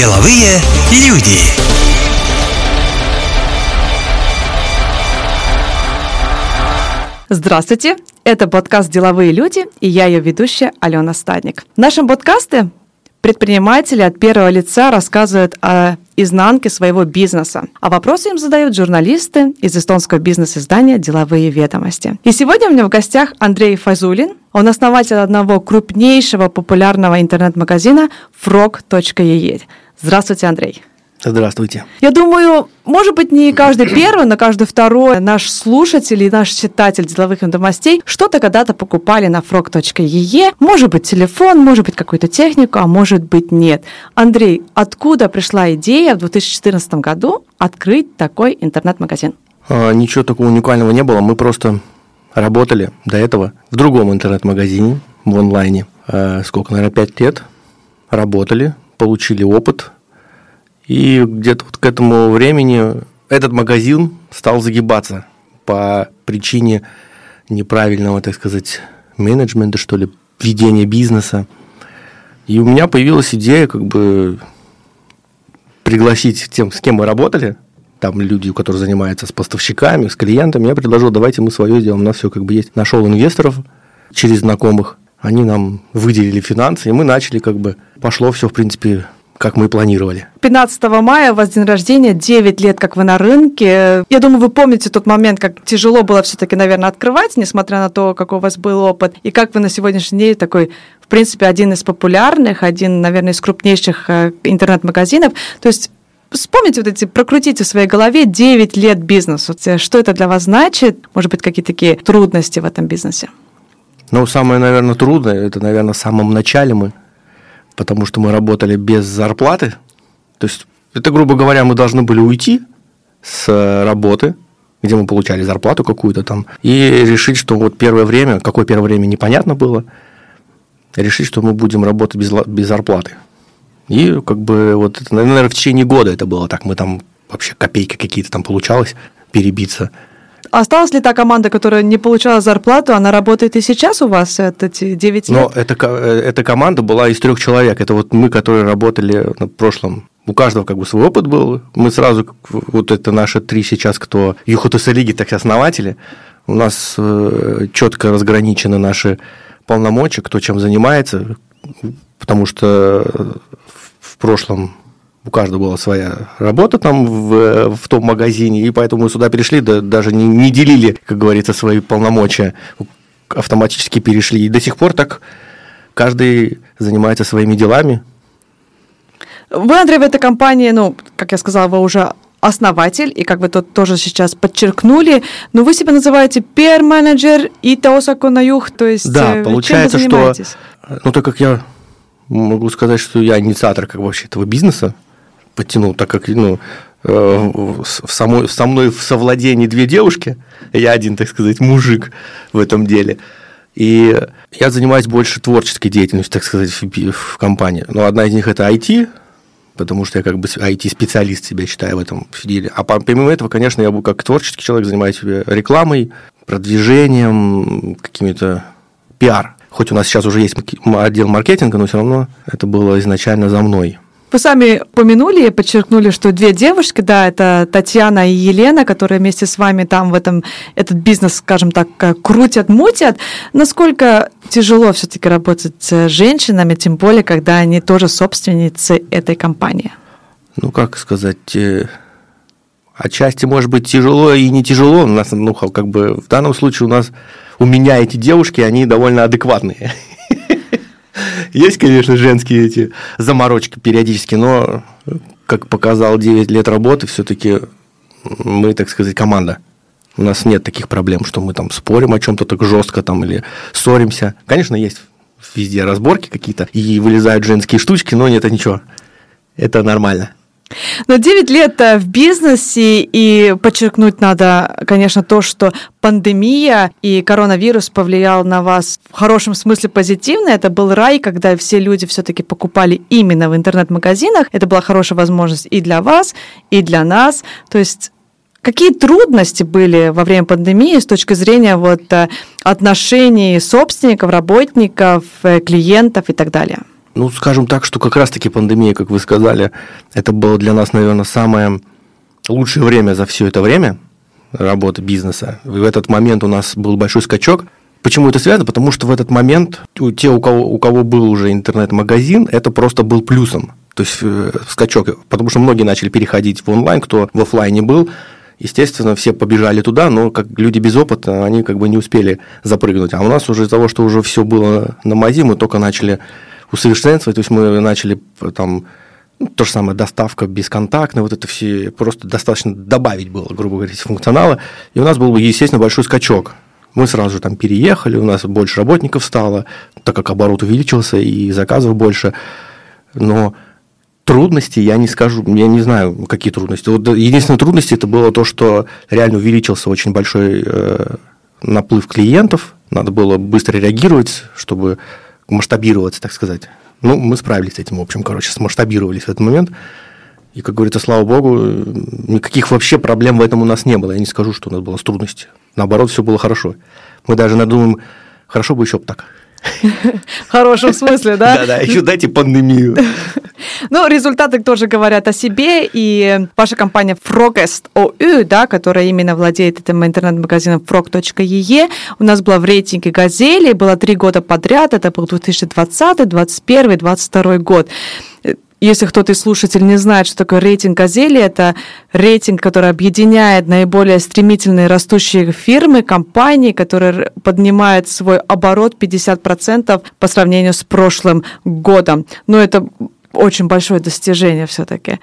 Деловые люди. Здравствуйте! Это подкаст «Деловые люди» и я ее ведущая Алена Стадник. В нашем подкасте предприниматели от первого лица рассказывают о изнанке своего бизнеса, а вопросы им задают журналисты из эстонского бизнес-издания «Деловые ведомости». И сегодня у меня в гостях Андрей Фазулин, он основатель одного крупнейшего популярного интернет-магазина frog.ee. Здравствуйте, Андрей. Здравствуйте. Я думаю, может быть, не каждый первый, но каждый второй наш слушатель и наш читатель деловых новостей что-то когда-то покупали на frog.ee. Может быть, телефон, может быть, какую-то технику, а может быть, нет. Андрей, откуда пришла идея в 2014 году открыть такой интернет-магазин? А, ничего такого уникального не было. Мы просто работали до этого в другом интернет-магазине в онлайне. А, сколько, наверное, пять лет работали, получили опыт. И где-то вот к этому времени этот магазин стал загибаться по причине неправильного, так сказать, менеджмента, что ли, ведения бизнеса. И у меня появилась идея как бы пригласить тем, с кем мы работали, там люди, которые занимаются с поставщиками, с клиентами, я предложил, давайте мы свое сделаем, у нас все как бы есть. Нашел инвесторов через знакомых, они нам выделили финансы, и мы начали как бы, пошло все, в принципе, как мы и планировали. 15 мая у вас день рождения, 9 лет, как вы на рынке. Я думаю, вы помните тот момент, как тяжело было все-таки, наверное, открывать, несмотря на то, какой у вас был опыт, и как вы на сегодняшний день такой, в принципе, один из популярных, один, наверное, из крупнейших э, интернет-магазинов. То есть Вспомните вот эти, прокрутите в своей голове 9 лет бизнеса. Э, что это для вас значит? Может быть, какие-то такие трудности в этом бизнесе? Ну, самое, наверное, трудное, это, наверное, в самом начале мы потому что мы работали без зарплаты. То есть, это, грубо говоря, мы должны были уйти с работы, где мы получали зарплату какую-то там, и решить, что вот первое время, какое первое время непонятно было, решить, что мы будем работать без, без зарплаты. И как бы вот, это, наверное, в течение года это было так, мы там вообще копейки какие-то там получалось перебиться – Осталась ли та команда, которая не получала зарплату, она работает и сейчас у вас, эти 9 лет? Но эта, э, эта команда была из трех человек. Это вот мы, которые работали на прошлом у каждого как бы свой опыт был. Мы сразу, вот это наши три сейчас, кто ЮХТС лиги, так основатели, у нас э, четко разграничены наши полномочия, кто чем занимается, потому что в прошлом у каждого была своя работа там в, в том магазине, и поэтому мы сюда перешли, да, даже не, не делили, как говорится, свои полномочия, автоматически перешли. И до сих пор так каждый занимается своими делами. Вы, Андрей, в этой компании, ну, как я сказала, вы уже основатель, и как вы тут тоже сейчас подчеркнули, но вы себя называете пиар-менеджер и Таосако Наюх, то есть Да, э, получается, что, ну, так как я могу сказать, что я инициатор как вообще этого бизнеса, подтянул, так как ну, э, в самой, со мной в совладении две девушки, я один, так сказать, мужик в этом деле. И я занимаюсь больше творческой деятельностью, так сказать, в, в компании. Но одна из них это IT, потому что я как бы IT-специалист себя считаю в этом деле. А помимо этого, конечно, я как творческий человек занимаюсь рекламой, продвижением, какими-то пиар. Хоть у нас сейчас уже есть отдел маркетинга, но все равно это было изначально за мной. Вы сами упомянули и подчеркнули, что две девушки, да, это Татьяна и Елена, которые вместе с вами там в этом, этот бизнес, скажем так, э, крутят, мутят. Насколько тяжело все-таки работать с женщинами, тем более, когда они тоже собственницы этой компании? Ну, как сказать, э, отчасти, может быть, тяжело и не тяжело. У нас, ну, как бы в данном случае у нас, у меня эти девушки, они довольно адекватные. Есть, конечно, женские эти заморочки периодически, но, как показал 9 лет работы, все-таки мы, так сказать, команда. У нас нет таких проблем, что мы там спорим о чем-то так жестко там или ссоримся. Конечно, есть везде разборки какие-то, и вылезают женские штучки, но нет, это ничего. Это нормально. Но 9 лет э, в бизнесе, и подчеркнуть надо, конечно, то, что пандемия и коронавирус повлиял на вас в хорошем смысле позитивно. Это был рай, когда все люди все-таки покупали именно в интернет-магазинах. Это была хорошая возможность и для вас, и для нас. То есть Какие трудности были во время пандемии с точки зрения вот э, отношений собственников, работников, э, клиентов и так далее? Ну, скажем так, что как раз-таки пандемия, как вы сказали, это было для нас, наверное, самое лучшее время за все это время работы бизнеса. И в этот момент у нас был большой скачок. Почему это связано? Потому что в этот момент у те, у кого, у кого был уже интернет-магазин, это просто был плюсом. То есть э, скачок, потому что многие начали переходить в онлайн, кто в офлайне был, естественно, все побежали туда, но как люди без опыта, они как бы не успели запрыгнуть. А у нас уже из-за того, что уже все было на мази, мы только начали усовершенствовать, то есть мы начали там ну, то же самое доставка бесконтактная, вот это все просто достаточно добавить было, грубо говоря, функционала, и у нас был, естественно, большой скачок. Мы сразу же там переехали, у нас больше работников стало, так как оборот увеличился и заказов больше, но трудности я не скажу, я не знаю, какие трудности. Вот единственная трудность это было то, что реально увеличился очень большой э, наплыв клиентов, надо было быстро реагировать, чтобы масштабироваться, так сказать. Ну, мы справились с этим, в общем, короче, смасштабировались в этот момент. И, как говорится, слава богу, никаких вообще проблем в этом у нас не было. Я не скажу, что у нас было с трудностью. Наоборот, все было хорошо. Мы даже надумаем, хорошо бы еще бы так. В хорошем смысле, да? Да-да, еще дайте пандемию. Ну, результаты тоже говорят о себе, и ваша компания Frogest OU, да, которая именно владеет этим интернет-магазином frog.ee, у нас была в рейтинге «Газели», было три года подряд, это был 2020, 2021, 2022 год если кто-то из слушателей не знает, что такое рейтинг Газели, это рейтинг, который объединяет наиболее стремительные растущие фирмы, компании, которые поднимают свой оборот 50% по сравнению с прошлым годом. Но это очень большое достижение все-таки.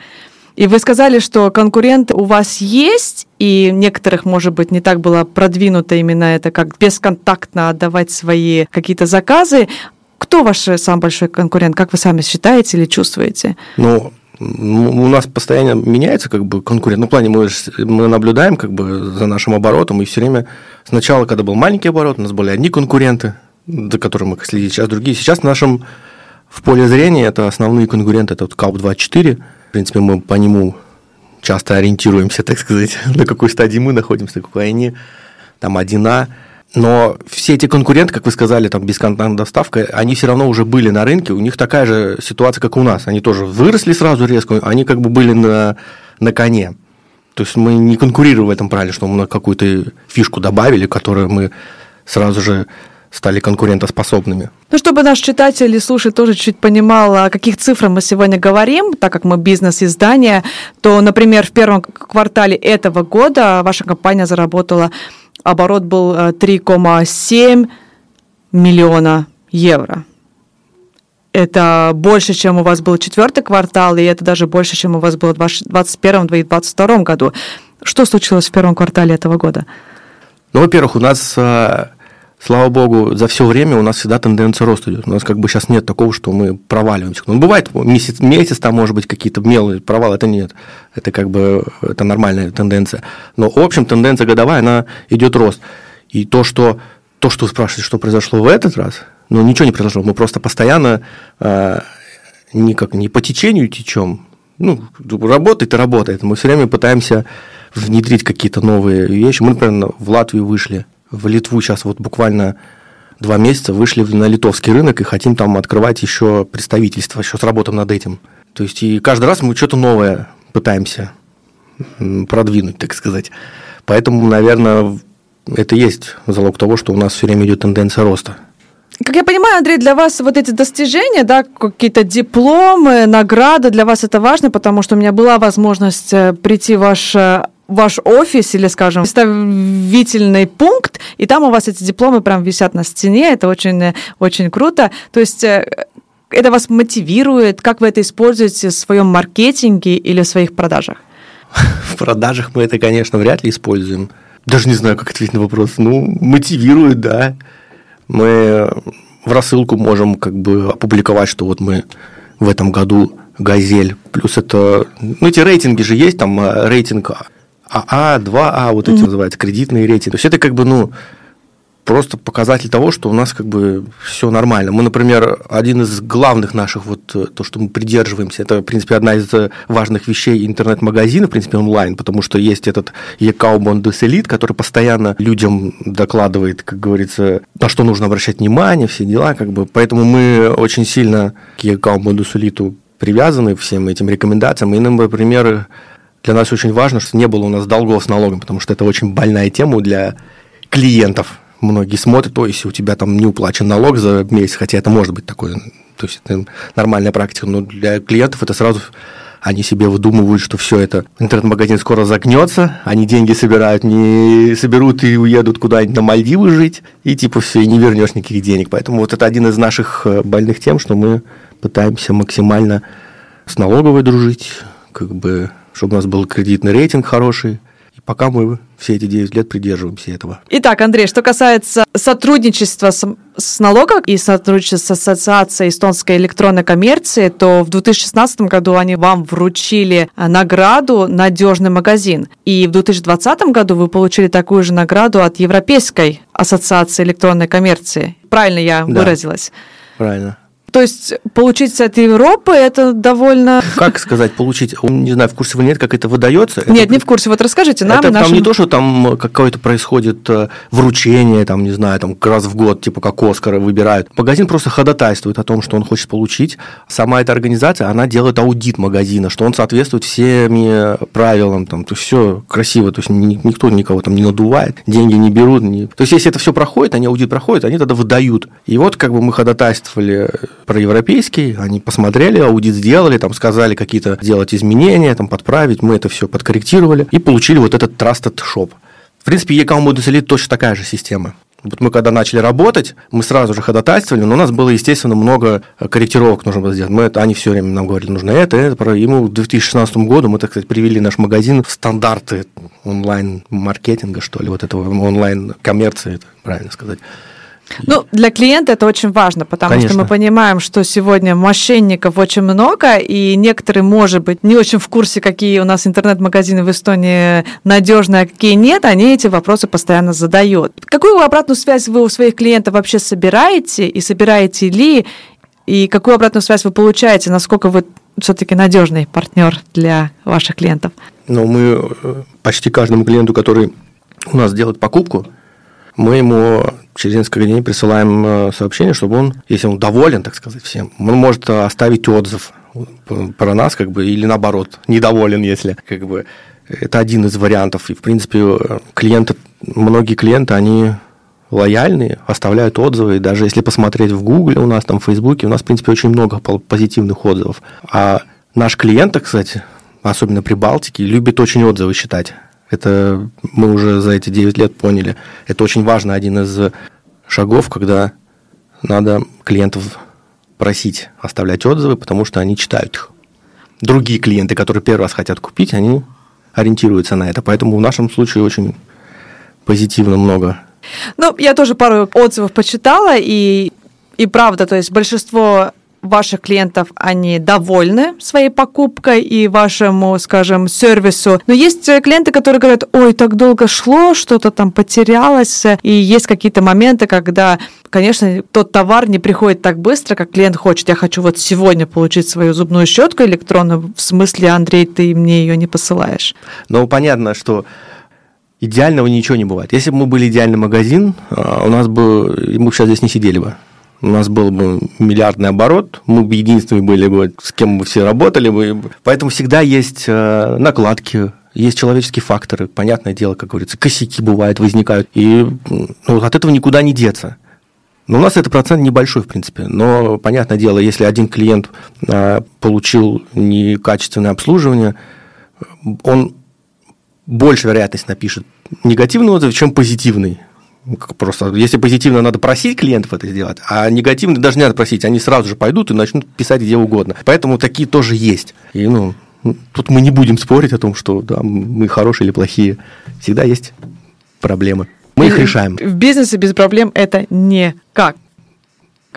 И вы сказали, что конкуренты у вас есть, и некоторых, может быть, не так было продвинуто именно это, как бесконтактно отдавать свои какие-то заказы. Кто ваш самый большой конкурент? Как вы сами считаете или чувствуете? Ну, у нас постоянно меняется как бы конкурент. Ну, в плане мы, мы наблюдаем как бы за нашим оборотом, и все время сначала, когда был маленький оборот, у нас были одни конкуренты, за которыми мы следили, сейчас другие. Сейчас в нашем в поле зрения это основные конкуренты, это вот КАУП-24. В принципе, мы по нему часто ориентируемся, так сказать, на какой стадии мы находимся, какой они. Там 1А, но все эти конкуренты, как вы сказали, там бесконтактная доставка, они все равно уже были на рынке, у них такая же ситуация, как у нас. Они тоже выросли сразу резко, они как бы были на, на коне. То есть мы не конкурируем в этом правиле, что мы какую-то фишку добавили, которую мы сразу же стали конкурентоспособными. Ну, чтобы наш читатель и слушатель тоже чуть понимал, о каких цифрах мы сегодня говорим, так как мы бизнес-издание, то, например, в первом квартале этого года ваша компания заработала оборот был 3,7 э, миллиона евро. Это больше, чем у вас был четвертый квартал, и это даже больше, чем у вас было в 2021-2022 году. Что случилось в первом квартале этого года? Ну, во-первых, у нас э, слава богу, за все время у нас всегда тенденция роста идет. У нас как бы сейчас нет такого, что мы проваливаемся. Ну, бывает месяц, месяц там, может быть, какие-то мелые провалы, это нет. Это как бы это нормальная тенденция. Но, в общем, тенденция годовая, она идет рост. И то, что, то, что вы спрашиваете, что произошло в этот раз, ну, ничего не произошло. Мы просто постоянно э, никак не по течению течем. Ну, работает и работает. Мы все время пытаемся внедрить какие-то новые вещи. Мы, например, в Латвию вышли – в Литву сейчас вот буквально два месяца вышли на литовский рынок и хотим там открывать еще представительство, еще сработаем над этим. То есть и каждый раз мы что-то новое пытаемся продвинуть, так сказать. Поэтому, наверное, это есть залог того, что у нас все время идет тенденция роста. Как я понимаю, Андрей, для вас вот эти достижения, да, какие-то дипломы, награды, для вас это важно, потому что у меня была возможность э, прийти в ваш э, ваш офис или, скажем, представительный пункт, и там у вас эти дипломы прям висят на стене, это очень, очень круто. То есть э, это вас мотивирует, как вы это используете в своем маркетинге или в своих продажах? В продажах мы это, конечно, вряд ли используем. Даже не знаю, как ответить на вопрос. Ну, мотивирует, да. Мы в рассылку можем как бы опубликовать, что вот мы в этом году газель. Плюс это, ну, эти рейтинги же есть, там э, рейтинг АА, 2А, вот эти mm-hmm. называются, кредитные рейтинги. То есть это как бы, ну, просто показатель того, что у нас как бы все нормально. Мы, например, один из главных наших, вот то, что мы придерживаемся, это, в принципе, одна из важных вещей интернет-магазина, в принципе, онлайн, потому что есть этот Екау Бондес Элит, который постоянно людям докладывает, как говорится, на что нужно обращать внимание, все дела, как бы. Поэтому мы очень сильно к Екау Бондес Элиту привязаны всем этим рекомендациям. И, например, для нас очень важно, что не было у нас долгов с налогом, потому что это очень больная тема для клиентов. Многие смотрят, то если у тебя там не уплачен налог за месяц, хотя это может быть такое, то есть это нормальная практика, но для клиентов это сразу они себе выдумывают, что все это интернет-магазин скоро загнется, они деньги собирают, не соберут и уедут куда-нибудь на Мальдивы жить, и типа все, и не вернешь никаких денег. Поэтому вот это один из наших э, больных тем, что мы пытаемся максимально с налоговой дружить, как бы, чтобы у нас был кредитный рейтинг хороший, пока мы все эти 9 лет придерживаемся этого. Итак, Андрей, что касается сотрудничества с, с налогом и сотрудничества с Ассоциацией эстонской электронной коммерции, то в 2016 году они вам вручили награду «Надежный магазин». И в 2020 году вы получили такую же награду от Европейской ассоциации электронной коммерции. Правильно я да, выразилась? Правильно. То есть получить от Европы это довольно... Как сказать, получить? Не знаю, в курсе вы нет, как это выдается? Нет, это... не в курсе. Вот расскажите нам. Это нашим... там не то, что там какое-то происходит э, вручение, там, не знаю, там раз в год, типа как Оскара выбирают. Магазин просто ходатайствует о том, что он хочет получить. Сама эта организация, она делает аудит магазина, что он соответствует всеми правилам, там, то есть все красиво, то есть никто никого там не надувает, деньги не берут. Не... То есть если это все проходит, они аудит проходят, они тогда выдают. И вот как бы мы ходатайствовали проевропейский, они посмотрели, аудит сделали, там сказали какие-то делать изменения, там подправить, мы это все подкорректировали и получили вот этот Trusted Shop. В принципе, e-com Elite точно такая же система. Вот мы когда начали работать, мы сразу же ходатайствовали, но у нас было, естественно, много корректировок нужно было сделать. Мы это, они все время нам говорили, нужно это, это. И в 2016 году мы, так сказать, привели наш магазин в стандарты онлайн-маркетинга, что ли, вот этого онлайн-коммерции, это правильно сказать. Ну, для клиента это очень важно, потому Конечно. что мы понимаем, что сегодня мошенников очень много, и некоторые, может быть, не очень в курсе, какие у нас интернет-магазины в Эстонии надежные, а какие нет, они эти вопросы постоянно задают. Какую обратную связь вы у своих клиентов вообще собираете, и собираете ли, и какую обратную связь вы получаете, насколько вы все-таки надежный партнер для ваших клиентов? Ну, мы э, почти каждому клиенту, который у нас делает покупку, мы ему через несколько дней присылаем э, сообщение, чтобы он, если он доволен, так сказать, всем, он может оставить отзыв про нас, как бы, или наоборот, недоволен, если, как бы, это один из вариантов. И, в принципе, клиенты, многие клиенты, они лояльные, оставляют отзывы, и даже если посмотреть в Гугле у нас, там, в Фейсбуке, у нас, в принципе, очень много позитивных отзывов. А наш клиент, кстати, особенно при Балтике, любит очень отзывы считать. Это мы уже за эти 9 лет поняли. Это очень важно, один из шагов, когда надо клиентов просить оставлять отзывы, потому что они читают их. Другие клиенты, которые первый раз хотят купить, они ориентируются на это. Поэтому в нашем случае очень позитивно много. Ну, я тоже пару отзывов почитала, и, и правда, то есть большинство ваших клиентов, они довольны своей покупкой и вашему, скажем, сервису. Но есть э, клиенты, которые говорят, ой, так долго шло, что-то там потерялось. И есть какие-то моменты, когда, конечно, тот товар не приходит так быстро, как клиент хочет. Я хочу вот сегодня получить свою зубную щетку электронную. В смысле, Андрей, ты мне ее не посылаешь? Ну, понятно, что идеального ничего не бывает. Если бы мы были идеальный магазин, а, у нас бы мы бы сейчас здесь не сидели бы у нас был бы миллиардный оборот, мы бы единственные были бы, с кем мы все работали бы. Поэтому всегда есть э, накладки, есть человеческие факторы, понятное дело, как говорится, косяки бывают, возникают, и ну, от этого никуда не деться. Но у нас этот процент небольшой, в принципе. Но, понятное дело, если один клиент э, получил некачественное обслуживание, он больше вероятность напишет негативный отзыв, чем позитивный. Просто если позитивно надо просить клиентов это сделать, а негативно даже не надо просить, они сразу же пойдут и начнут писать где угодно. Поэтому такие тоже есть. И ну, тут мы не будем спорить о том, что да, мы хорошие или плохие. Всегда есть проблемы. Мы их решаем. В бизнесе без проблем это никак.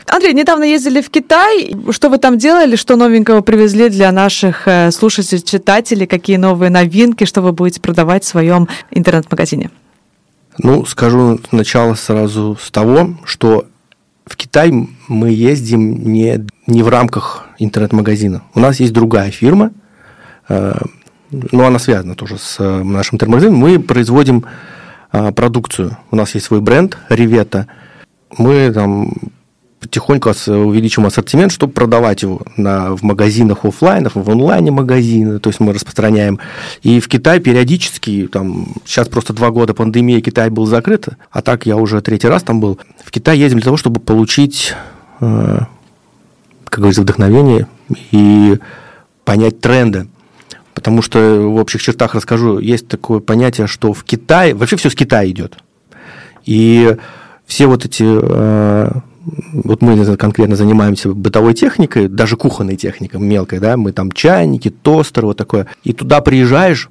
Андрей, недавно ездили в Китай. Что вы там делали? Что новенького привезли для наших э, слушателей, читателей? Какие новые новинки, что вы будете продавать в своем интернет-магазине? Ну, скажу сначала сразу с того, что в Китай мы ездим не, не в рамках интернет-магазина. У нас есть другая фирма, э, но она связана тоже с э, нашим интернет-магазином. Мы производим э, продукцию. У нас есть свой бренд Ревета. Мы там потихоньку увеличим ассортимент, чтобы продавать его на, в магазинах офлайнах, в онлайне магазины, то есть мы распространяем. И в Китае периодически, там, сейчас просто два года пандемии, Китай был закрыт, а так я уже третий раз там был. В Китай ездим для того, чтобы получить, э, как говорится, вдохновение и понять тренды. Потому что в общих чертах расскажу, есть такое понятие, что в Китае, вообще все с Китая идет. И все вот эти э, вот мы конкретно занимаемся бытовой техникой, даже кухонной техникой мелкой, да, мы там чайники, тостер, вот такое. И туда приезжаешь,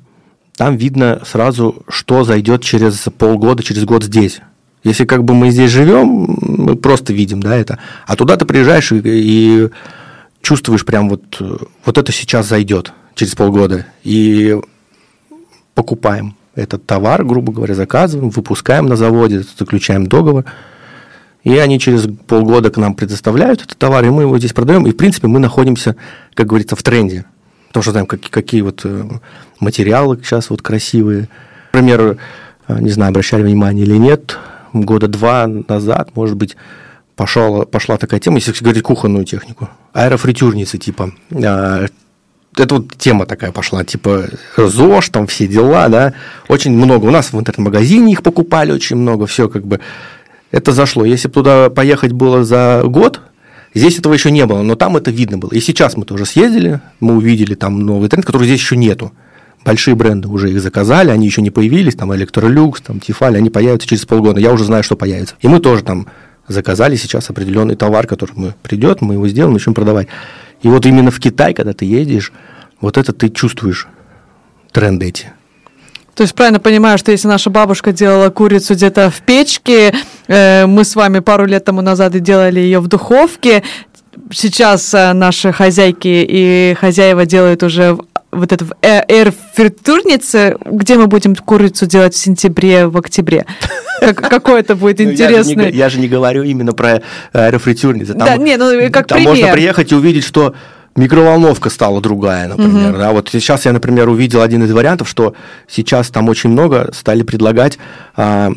там видно сразу, что зайдет через полгода, через год здесь. Если как бы мы здесь живем, мы просто видим, да, это. А туда ты приезжаешь и, и чувствуешь прям вот, вот это сейчас зайдет через полгода. И покупаем этот товар, грубо говоря, заказываем, выпускаем на заводе, заключаем договор – и они через полгода к нам предоставляют этот товар, и мы его здесь продаем. И, в принципе, мы находимся, как говорится, в тренде. Потому что знаем, какие, какие вот э, материалы сейчас вот красивые. Например, э, не знаю, обращали внимание или нет, года два назад, может быть, пошла, пошла такая тема, если говорить кухонную технику, аэрофритюрницы типа. А, это вот тема такая пошла, типа ЗОЖ, там все дела, да, очень много. У нас в интернет-магазине их покупали очень много, все как бы это зашло. Если бы туда поехать было за год, здесь этого еще не было, но там это видно было. И сейчас мы тоже съездили, мы увидели там новый тренд, который здесь еще нету. Большие бренды уже их заказали, они еще не появились, там Electrolux, там Тифаль, они появятся через полгода. Я уже знаю, что появится. И мы тоже там заказали сейчас определенный товар, который мы придет, мы его сделаем, начнем продавать. И вот именно в Китай, когда ты едешь, вот это ты чувствуешь тренды эти. То есть правильно понимаю, что если наша бабушка делала курицу где-то в печке, э, мы с вами пару лет тому назад и делали ее в духовке, сейчас э, наши хозяйки и хозяева делают уже вот это в эйр-фритурнице, где мы будем курицу делать в сентябре, в октябре. Как, какой это будет интересный... Ну, я, же не, я же не говорю именно про аэрофритюрницу. Там, да, не, ну как там пример. можно приехать и увидеть, что микроволновка стала другая, например. Угу. Да? Вот сейчас я, например, увидел один из вариантов, что сейчас там очень много стали предлагать а,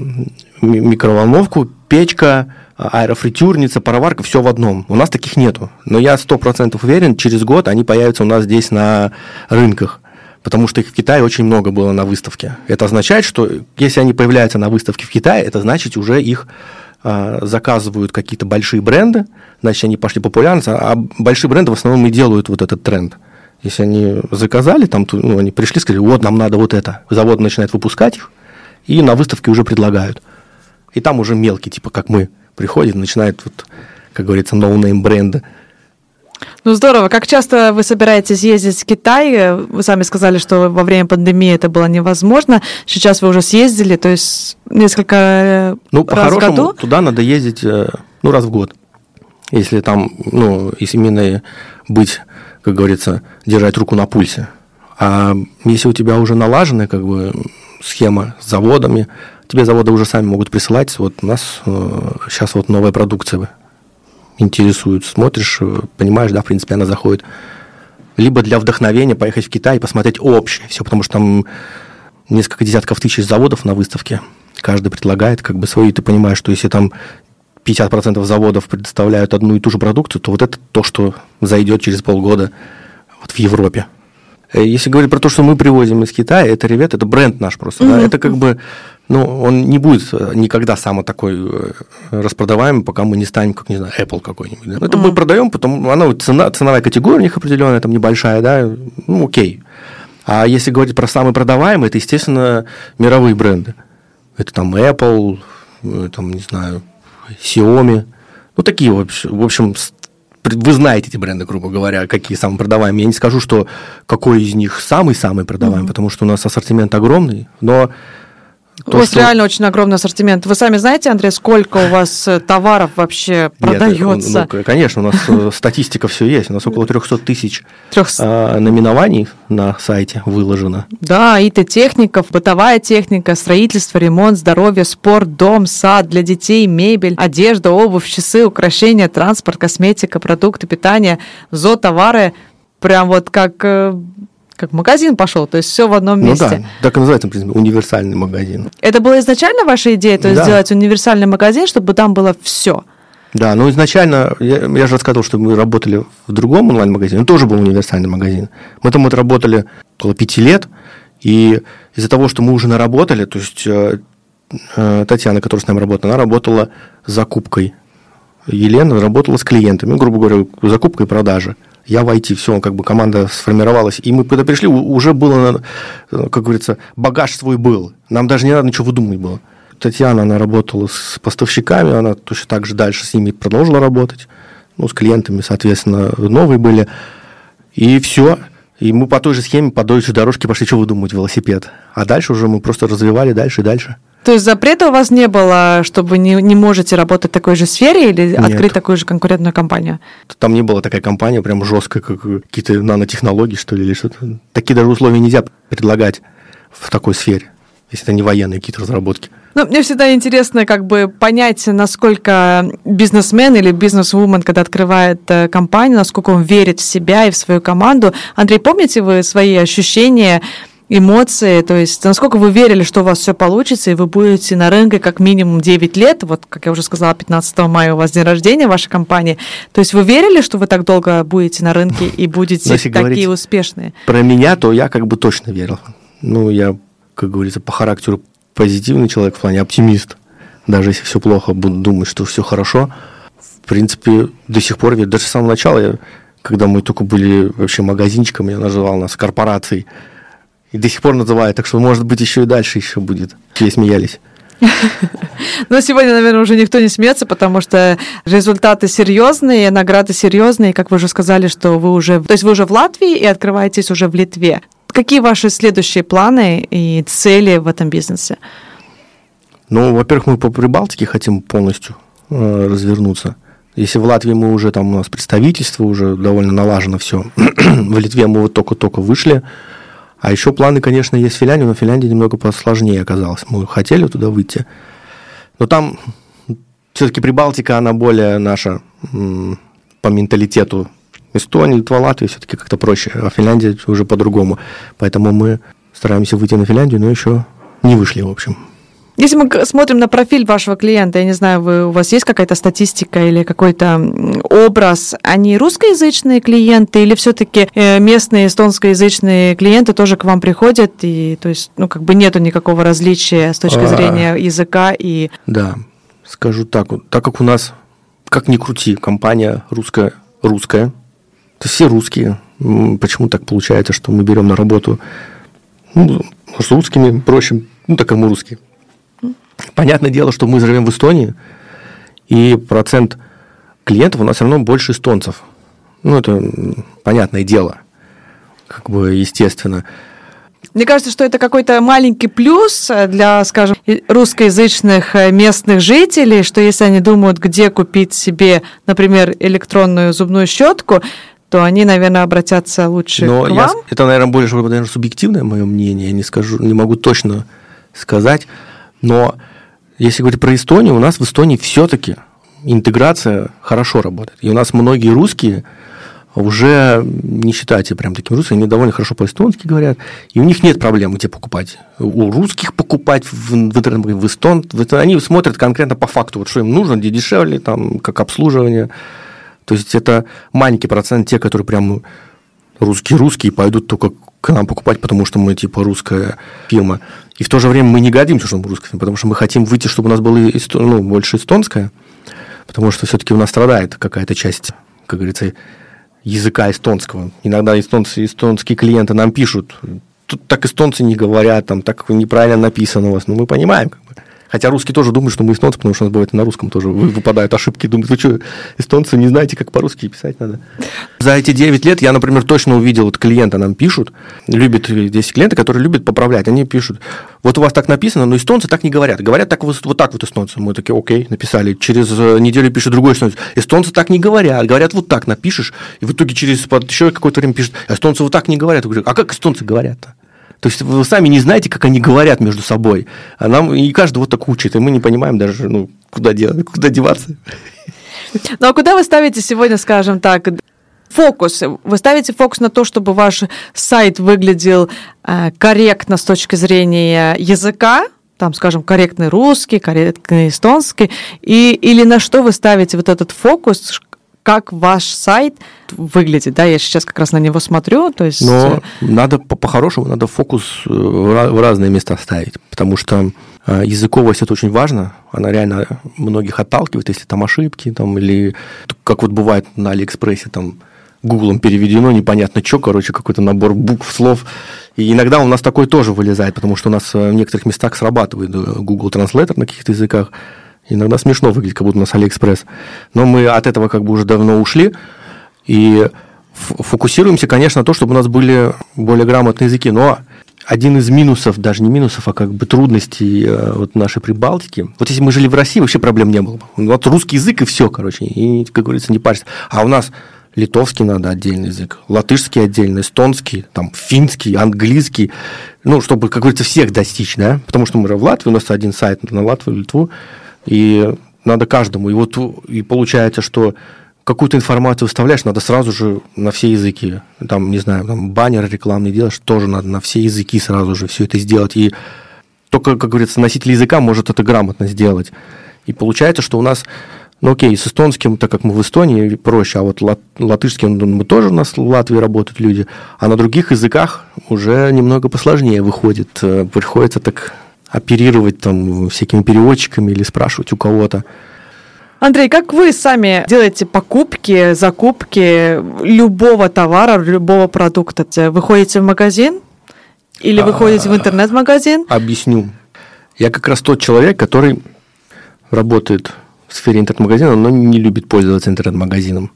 микроволновку, печка, аэрофритюрница, пароварка, все в одном. У нас таких нету. Но я сто процентов уверен, через год они появятся у нас здесь на рынках. Потому что их в Китае очень много было на выставке. Это означает, что если они появляются на выставке в Китае, это значит уже их заказывают какие-то большие бренды, значит, они пошли популярность, а большие бренды в основном и делают вот этот тренд. Если они заказали, там, ну, они пришли, сказали, вот, нам надо вот это. Завод начинает выпускать их, и на выставке уже предлагают. И там уже мелкие, типа как мы, приходят, начинают, вот, как говорится, no-name бренды ну здорово. Как часто вы собираетесь ездить в Китай? Вы сами сказали, что во время пандемии это было невозможно. Сейчас вы уже съездили, то есть несколько э, ну, раз в году? туда надо ездить э, ну, раз в год. Если там, ну, если именно быть, как говорится, держать руку на пульсе. А если у тебя уже налаженная как бы схема с заводами, тебе заводы уже сами могут присылать. Вот у нас э, сейчас вот новая продукция интересует, смотришь, э, понимаешь, да, в принципе, она заходит. Либо для вдохновения поехать в Китай и посмотреть общее все, потому что там несколько десятков тысяч заводов на выставке. Каждый предлагает как бы свою, и ты понимаешь, что если там 50% заводов предоставляют одну и ту же продукцию, то вот это то, что зайдет через полгода вот в Европе. Э, если говорить про то, что мы привозим из Китая, это, ребят, это бренд наш просто. Mm-hmm. Да? Это как бы ну, он не будет э, никогда самый такой э, распродаваемый, пока мы не станем, как, не знаю, Apple какой-нибудь. Да? Это mm. мы продаем, потом она цена, ценовая категория у них определенная, там небольшая, да, ну, окей. А если говорить про самые продаваемые, это, естественно, мировые бренды. Это там Apple, э, там, не знаю, Xiaomi. Ну, такие, в общем, вы знаете эти бренды, грубо говоря, какие самые продаваемые. Я не скажу, что какой из них самый-самый продаваемый, mm-hmm. потому что у нас ассортимент огромный, но То, у вас что... реально очень огромный ассортимент. Вы сами знаете, Андрей, сколько у вас э, товаров вообще продается? Нет, ну, конечно, у нас э, статистика все есть. У нас около 300 тысяч 300... А, наименований на сайте выложено. Да, ИТ-техников, бытовая техника, строительство, ремонт, здоровье, спорт, дом, сад для детей, мебель, одежда, обувь, часы, украшения, транспорт, косметика, продукты питания, зоотовары. Прям вот как э, как магазин пошел, то есть все в одном месте. Ну да, так и называется, в принципе, универсальный магазин. Это была изначально ваша идея, то есть да. сделать универсальный магазин, чтобы там было все? Да, ну изначально, я, я же рассказывал, что мы работали в другом онлайн-магазине, он тоже был универсальный магазин. Мы там вот работали около пяти лет, и из-за того, что мы уже наработали, то есть э, э, Татьяна, которая с нами работала, она работала с закупкой. Елена работала с клиентами, грубо говоря, закупкой и продажей я в IT, все, как бы команда сформировалась. И мы когда пришли, уже было, как говорится, багаж свой был. Нам даже не надо ничего выдумывать было. Татьяна, она работала с поставщиками, она точно так же дальше с ними продолжила работать. Ну, с клиентами, соответственно, новые были. И все. И мы по той же схеме, по той же дорожке пошли, что выдумывать, велосипед. А дальше уже мы просто развивали дальше и дальше. То есть запрета у вас не было, чтобы не, не можете работать в такой же сфере или Нет. открыть такую же конкурентную компанию? Там не было такая компания прям жесткая, как какие-то нанотехнологии, что ли, или что-то. Такие даже условия нельзя предлагать в такой сфере, если это не военные какие-то разработки. Ну, мне всегда интересно как бы понять, насколько бизнесмен или бизнес-вумен, когда открывает э, компанию, насколько он верит в себя и в свою команду. Андрей, помните вы свои ощущения эмоции, то есть насколько вы верили, что у вас все получится, и вы будете на рынке как минимум 9 лет, вот, как я уже сказала, 15 мая у вас день рождения вашей компании, то есть вы верили, что вы так долго будете на рынке и будете ну, такие успешные? Про меня, то я как бы точно верил. Ну, я, как говорится, по характеру позитивный человек, в плане оптимист. Даже если все плохо, буду думать, что все хорошо. В принципе, до сих пор верю. Даже с самого начала, я, когда мы только были вообще магазинчиком, я называл нас корпорацией, и до сих пор называют, так что, может быть, еще и дальше еще будет. Все смеялись. Но сегодня, наверное, уже никто не смеется, потому что результаты серьезные, награды серьезные, как вы уже сказали, что вы уже, то есть вы уже в Латвии и открываетесь уже в Литве. Какие ваши следующие планы и цели в этом бизнесе? Ну, во-первых, мы по Прибалтике хотим полностью э, развернуться. Если в Латвии мы уже там у нас представительство, уже довольно налажено все. в Литве мы вот только-только вышли. А еще планы, конечно, есть в Финляндии, но Финляндия немного посложнее оказалась. Мы хотели туда выйти. Но там все-таки Прибалтика, она более наша по менталитету. Эстония, Литва, Латвия все-таки как-то проще, а Финляндия уже по-другому. Поэтому мы стараемся выйти на Финляндию, но еще не вышли, в общем. Если мы смотрим на профиль вашего клиента, я не знаю, вы, у вас есть какая-то статистика или какой-то образ, они русскоязычные клиенты или все-таки э, местные эстонскоязычные клиенты тоже к вам приходят, и то есть, ну, как бы нету никакого различия с точки а. зрения языка и... Да, скажу так, так как у нас, как ни крути, компания русская, русская, то все русские, почему так получается, что мы берем на работу ну, с русскими проще, ну, так как мы русские. Понятное дело, что мы живем в Эстонии, и процент клиентов у нас все равно больше эстонцев. Ну, это понятное дело, как бы естественно. Мне кажется, что это какой-то маленький плюс для, скажем, русскоязычных э, местных жителей, что если они думают, где купить себе, например, электронную зубную щетку, то они, наверное, обратятся лучше Но к вам. Я, это, наверное, больше наверное, субъективное мое мнение, я не скажу, не могу точно сказать, но если говорить про Эстонию, у нас в Эстонии все-таки интеграция хорошо работает. И у нас многие русские уже не считайте прям таким русским, они довольно хорошо по-эстонски говорят, и у них нет проблем где покупать. У русских покупать в, в в эстон, они смотрят конкретно по факту, вот что им нужно, где дешевле, там, как обслуживание. То есть это маленький процент те, которые прям русские-русские пойдут только к нам покупать, потому что мы типа русская фирма. И в то же время мы не годимся, что мы русская потому что мы хотим выйти, чтобы у нас было ну, больше эстонская, потому что все-таки у нас страдает какая-то часть, как говорится, языка эстонского. Иногда эстонцы, эстонские клиенты нам пишут, тут так эстонцы не говорят, там так неправильно написано у вас. Ну, мы понимаем, как бы. Хотя русские тоже думают, что мы эстонцы, потому что у нас бывает на русском тоже выпадают ошибки. Думают, вы что, эстонцы не знаете, как по-русски писать надо? За эти 9 лет я, например, точно увидел, вот клиента нам пишут, любят, здесь клиенты, которые любят поправлять, они пишут, вот у вас так написано, но эстонцы так не говорят. Говорят так вот, вот так вот эстонцы. Мы такие, окей, написали. Через э, неделю пишет другой эстонец. Эстонцы так не говорят. Говорят, вот так напишешь. И в итоге через еще какое-то время пишет, эстонцы вот так не говорят. Я говорю, а как эстонцы говорят-то? То есть вы сами не знаете, как они говорят между собой. А нам и каждый вот так учит, и мы не понимаем даже, ну, куда, делать, куда деваться. Ну а куда вы ставите сегодня, скажем так, фокус? Вы ставите фокус на то, чтобы ваш сайт выглядел э, корректно с точки зрения языка, там, скажем, корректный русский, корректный эстонский, и, или на что вы ставите вот этот фокус, как ваш сайт выглядит, да, я сейчас как раз на него смотрю, то есть... Но э, надо, по-хорошему, надо фокус э, в разные места ставить, потому что э, языковость это очень важно, она реально многих отталкивает, если там ошибки, там, или как вот бывает на Алиэкспрессе, там, гуглом переведено, непонятно что, короче, какой-то набор букв, слов. И иногда у нас такой тоже вылезает, потому что у нас в некоторых местах срабатывает Google Translator на каких-то языках, Иногда смешно выглядит, как будто у нас Алиэкспресс. Но мы от этого как бы уже давно ушли. И фокусируемся, конечно, на то, чтобы у нас были более грамотные языки. Но один из минусов, даже не минусов, а как бы трудностей э, вот нашей Прибалтики. Вот если мы жили в России, вообще проблем не было бы. Вот русский язык и все, короче, и, как говорится, не парься. А у нас литовский надо отдельный язык, латышский отдельный, эстонский, там, финский, английский, ну, чтобы, как говорится, всех достичь, да, потому что мы же в Латвии, у нас один сайт на Латвию, Литву, и надо каждому. И вот и получается, что какую-то информацию вставляешь, надо сразу же на все языки. Там, не знаю, там баннер рекламный делаешь, тоже надо на все языки сразу же все это сделать. И только, как говорится, носитель языка может это грамотно сделать. И получается, что у нас, ну окей, с эстонским, так как мы в Эстонии, проще, а вот лат, латышским ну, мы тоже у нас в Латвии работают люди, а на других языках уже немного посложнее выходит. Э, приходится так оперировать там всякими переводчиками или спрашивать у кого-то. Андрей, как вы сами делаете покупки, закупки любого товара, любого продукта? Вы ходите в магазин или вы ходите в интернет-магазин? Объясню. Я как раз тот человек, который работает в сфере интернет-магазина, но не любит пользоваться интернет-магазином.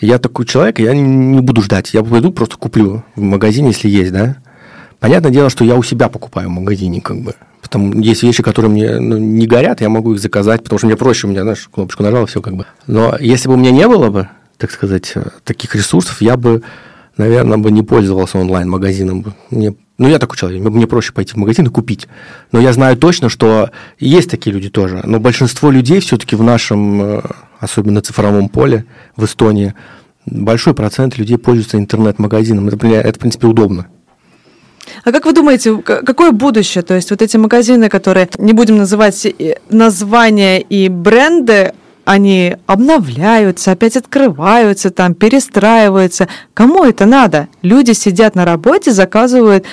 Я такой человек, я не буду ждать. Я пойду просто куплю в магазине, если есть, да. Понятное дело, что я у себя покупаю в магазине, как бы. Там есть вещи, которые мне ну, не горят, я могу их заказать, потому что мне проще, у меня, знаешь, кнопочку нажал, все как бы. Но если бы у меня не было бы, так сказать, таких ресурсов, я бы, наверное, бы не пользовался онлайн-магазином. Мне, ну, я такой человек, мне проще пойти в магазин и купить. Но я знаю точно, что есть такие люди тоже. Но большинство людей все-таки в нашем, э, особенно цифровом поле, в Эстонии, большой процент людей пользуются интернет-магазином. Это, это, в принципе, удобно. А как вы думаете, какое будущее? То есть вот эти магазины, которые, не будем называть названия и бренды, они обновляются, опять открываются, там перестраиваются. Кому это надо? Люди сидят на работе, заказывают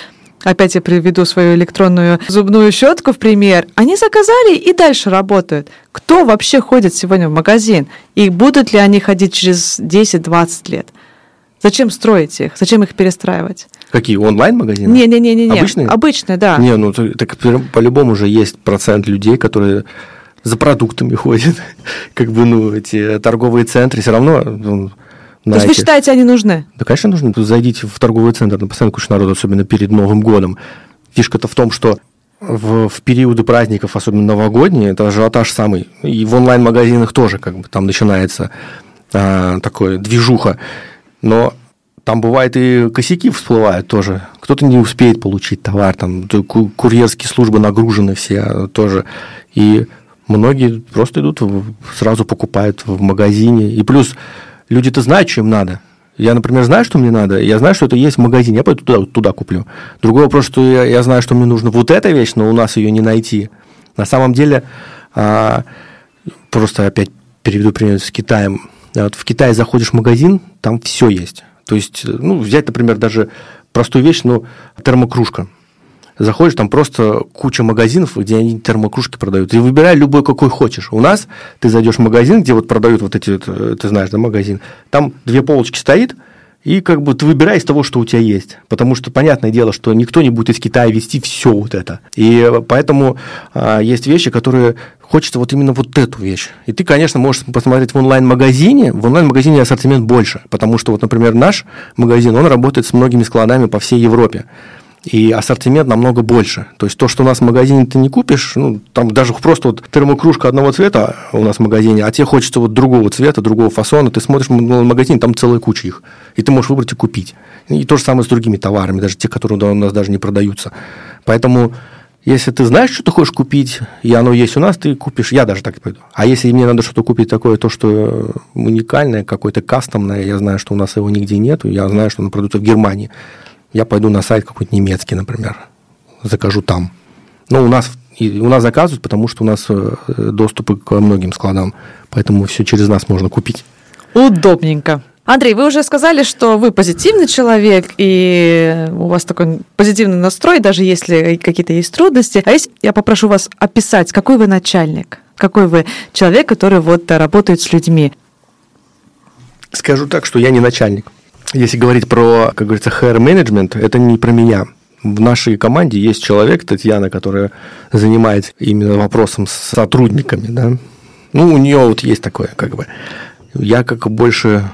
опять я приведу свою электронную зубную щетку в пример, они заказали и дальше работают. Кто вообще ходит сегодня в магазин? И будут ли они ходить через 10-20 лет? Зачем строить их? Зачем их перестраивать? Какие, онлайн-магазины? Не-не-не. не Обычные? Обычные, да. Не, ну так по-любому же есть процент людей, которые за продуктами ходят. как бы, ну, эти торговые центры все равно... Ну, То есть вы считаете, они нужны? Да, конечно, нужны. Зайдите в торговый центр, на постоянно куча народу, особенно перед Новым годом. Фишка-то в том, что в, в периоды праздников, особенно новогодние, это ажиотаж самый. И в онлайн-магазинах тоже как бы там начинается а, такое движуха. Но там бывает и косяки всплывают тоже. Кто-то не успеет получить товар, там курьерские службы нагружены все а, тоже. И многие просто идут, сразу покупают в магазине. И плюс люди-то знают, им надо. Я, например, знаю, что мне надо, я знаю, что это есть в магазине, я пойду туда, туда куплю. Другой вопрос, что я, я знаю, что мне нужно вот эта вещь, но у нас ее не найти. На самом деле, а, просто опять переведу пример с Китаем. Вот в Китае заходишь в магазин, там все есть. То есть, ну, взять, например, даже простую вещь, ну, термокружка. Заходишь, там просто куча магазинов, где они термокружки продают. И выбирай любой, какой хочешь. У нас ты зайдешь в магазин, где вот продают вот эти, ты знаешь, да, магазин, там две полочки стоит, и как бы ты выбирай из того, что у тебя есть. Потому что, понятное дело, что никто не будет из Китая вести все вот это. И поэтому а, есть вещи, которые хочется вот именно вот эту вещь. И ты, конечно, можешь посмотреть в онлайн-магазине. В онлайн-магазине ассортимент больше, потому что вот, например, наш магазин, он работает с многими складами по всей Европе и ассортимент намного больше. То есть то, что у нас в магазине ты не купишь, ну, там даже просто вот термокружка одного цвета у нас в магазине, а тебе хочется вот другого цвета, другого фасона, ты смотришь в магазин, там целая куча их, и ты можешь выбрать и купить. И то же самое с другими товарами, даже те, которые у нас даже не продаются. Поэтому если ты знаешь, что ты хочешь купить, и оно есть у нас, ты купишь. Я даже так пойду. А если мне надо что-то купить такое, то, что уникальное, какое-то кастомное, я знаю, что у нас его нигде нет, я знаю, что оно продается в Германии, я пойду на сайт какой-то немецкий, например, закажу там. Но у нас, у нас заказывают, потому что у нас э, доступы к многим складам, поэтому все через нас можно купить. Удобненько. Андрей, вы уже сказали, что вы позитивный человек, и у вас такой позитивный настрой, даже если какие-то есть трудности. А если я попрошу вас описать, какой вы начальник, какой вы человек, который вот работает с людьми? Скажу так, что я не начальник. Если говорить про, как говорится, hair management, это не про меня. В нашей команде есть человек, Татьяна, которая занимается именно вопросом с сотрудниками, да. Ну, у нее вот есть такое, как бы. Я как больше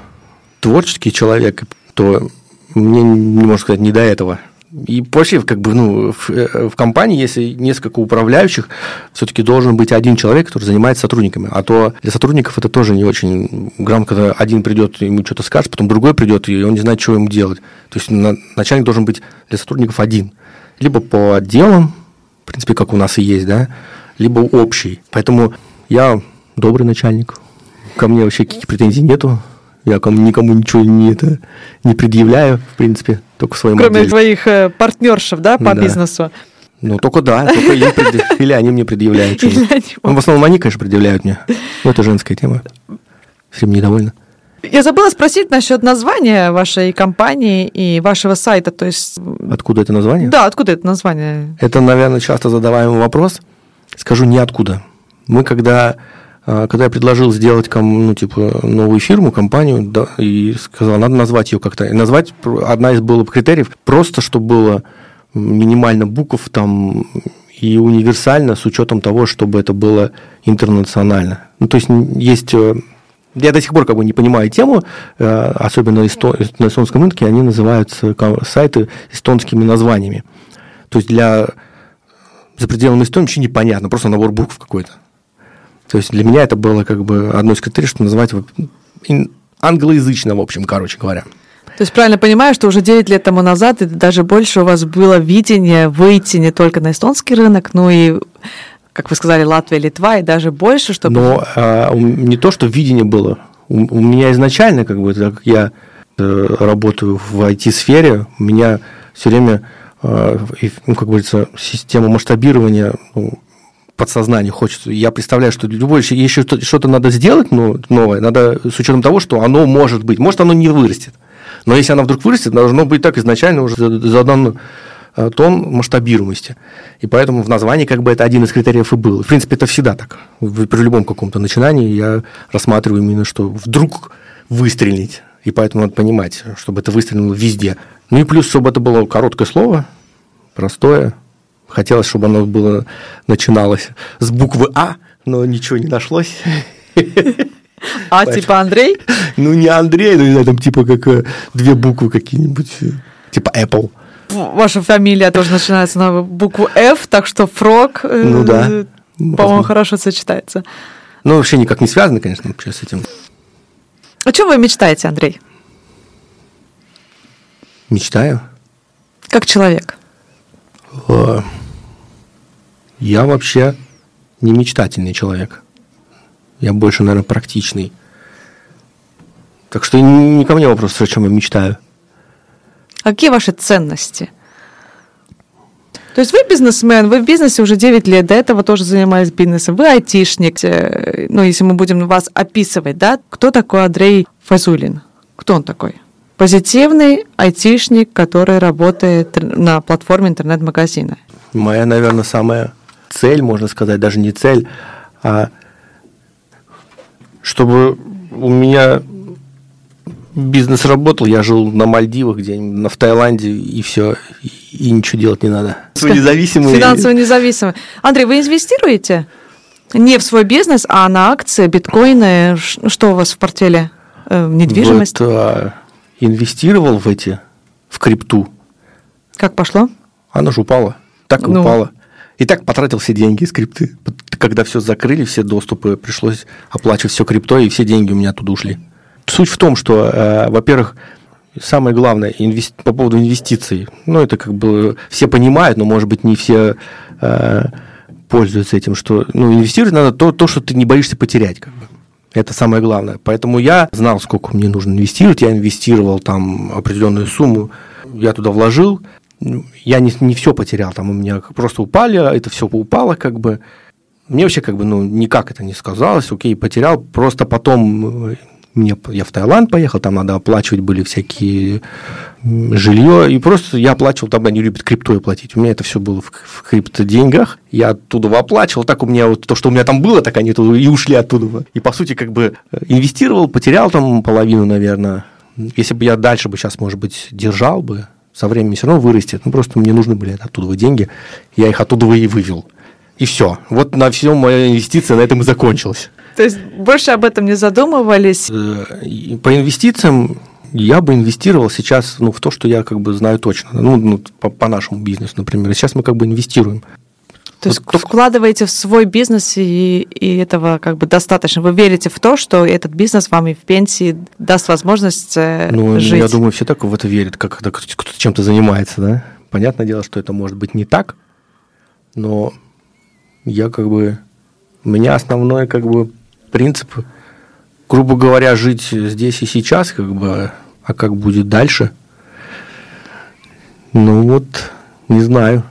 творческий человек, то мне, не можно сказать, не до этого. И вообще, как бы, ну, в, э, в компании, если несколько управляющих, все-таки должен быть один человек, который занимается сотрудниками. А то для сотрудников это тоже не очень грамотно, когда один придет, ему что-то скажет, потом другой придет, и он не знает, что ему делать. То есть начальник должен быть для сотрудников один. Либо по отделам, в принципе, как у нас и есть, да, либо общий. Поэтому я добрый начальник. Ко мне вообще каких претензий нету. Я кому, никому ничего не, это, не предъявляю, в принципе, только в своем Кроме отделе. твоих э, партнершев, да, по да. бизнесу? Ну, только да, только им пред... или они мне предъявляют. Ну, в основном они, конечно, предъявляют мне. Но это женская тема. Всем недовольна. Я забыла спросить насчет названия вашей компании и вашего сайта, то есть... Откуда это название? Да, откуда это название? Это, наверное, часто задаваемый вопрос. Скажу ниоткуда. Мы когда когда я предложил сделать ну, типа, новую фирму, компанию, да, и сказал, надо назвать ее как-то. И назвать одна из было критериев, просто чтобы было минимально букв там и универсально с учетом того, чтобы это было интернационально. Ну, то есть есть э, я до сих пор как бы не понимаю тему, э, особенно на эстонском рынке, они называются сайты эстонскими названиями. То есть для за пределами Эстонии вообще непонятно, просто набор букв какой-то. То есть для меня это было как бы одно из критериев, что называть англоязычно, в общем, короче говоря. То есть правильно понимаю, что уже 9 лет тому назад и даже больше у вас было видение выйти не только на эстонский рынок, но и, как вы сказали, Латвия, Литва и даже больше, чтобы... Но а, не то, что видение было. У, у меня изначально, как бы, так как я э, работаю в IT-сфере, у меня все время, э, ну, как говорится, система масштабирования ну, подсознание хочется. Я представляю, что любой еще что-то надо сделать ну, новое, надо с учетом того, что оно может быть. Может, оно не вырастет. Но если оно вдруг вырастет, должно быть так изначально уже задан э, тон масштабируемости. И поэтому в названии как бы это один из критериев и был. В принципе, это всегда так. При любом каком-то начинании я рассматриваю именно, что вдруг выстрелить. И поэтому надо понимать, чтобы это выстрелило везде. Ну и плюс, чтобы это было короткое слово, простое, Хотелось, чтобы оно было, начиналось с буквы А, но ничего не нашлось. А типа Андрей? Ну, не Андрей, но знаю, там типа как э, две буквы какие-нибудь, типа Apple. Ваша фамилия тоже начинается на букву F, так что фрог, э, ну, да. по-моему, хорошо сочетается. Ну, вообще никак не связано, конечно, вообще с этим. О чем вы мечтаете, Андрей? Мечтаю. Как человек? Я вообще не мечтательный человек. Я больше, наверное, практичный. Так что не ко мне вопрос, о чем я мечтаю. А какие ваши ценности? То есть вы бизнесмен, вы в бизнесе уже 9 лет, до этого тоже занимались бизнесом, вы айтишник. Ну, если мы будем вас описывать, да, кто такой Андрей Фазулин? Кто он такой? Позитивный айтишник, который работает на платформе интернет-магазина. Моя, наверное, самая цель, можно сказать, даже не цель, а чтобы у меня бизнес работал, я жил на Мальдивах, где-нибудь в Таиланде, и все, и ничего делать не надо. Независимый. Финансово независимый. Андрей, вы инвестируете? Не в свой бизнес, а на акции, биткоины. Что у вас в портфеле? Э, недвижимость? Вот, а, инвестировал в эти, в крипту. Как пошло? Она же упала. Так и ну. упала. И так потратил все деньги из крипты. Когда все закрыли, все доступы, пришлось оплачивать все крипто, и все деньги у меня оттуда ушли. Суть в том, что, э, во-первых, самое главное инвести... по поводу инвестиций. Ну, это как бы все понимают, но, может быть, не все э, пользуются этим, что ну, инвестировать надо то, то, что ты не боишься потерять. Как бы. Это самое главное. Поэтому я знал, сколько мне нужно инвестировать. Я инвестировал там определенную сумму. Я туда вложил. Я не, не все потерял. Там у меня просто упали, а это все упало как бы. Мне вообще как бы ну, никак это не сказалось. Окей, потерял. Просто потом э, мне, я в Таиланд поехал, там надо оплачивать были всякие жилье, и просто я оплачивал, там они любят криптой платить. У меня это все было в, в крипто-деньгах, я оттуда оплачивал, так у меня вот то, что у меня там было, так они и ушли оттуда. И, по сути, как бы э, инвестировал, потерял там половину, наверное. Если бы я дальше бы сейчас, может быть, держал бы, со временем все равно вырастет. Ну, просто мне нужны были оттуда деньги, я их оттуда и вывел. И все. Вот на все моя инвестиция на этом и закончилась. То есть больше об этом не задумывались? Э, по инвестициям я бы инвестировал сейчас ну, в то, что я как бы знаю точно. Ну, ну по, по нашему бизнесу, например. Сейчас мы как бы инвестируем. То есть вот, вкладываете в свой бизнес, и, и этого как бы достаточно. Вы верите в то, что этот бизнес вам и в пенсии даст возможность э, ну, жить? Я думаю, все так в это верят, как когда кто-то чем-то занимается, да. Понятное дело, что это может быть не так, но я как бы... У меня основное как бы принцип, грубо говоря, жить здесь и сейчас, как бы, а как будет дальше? Ну вот, не знаю.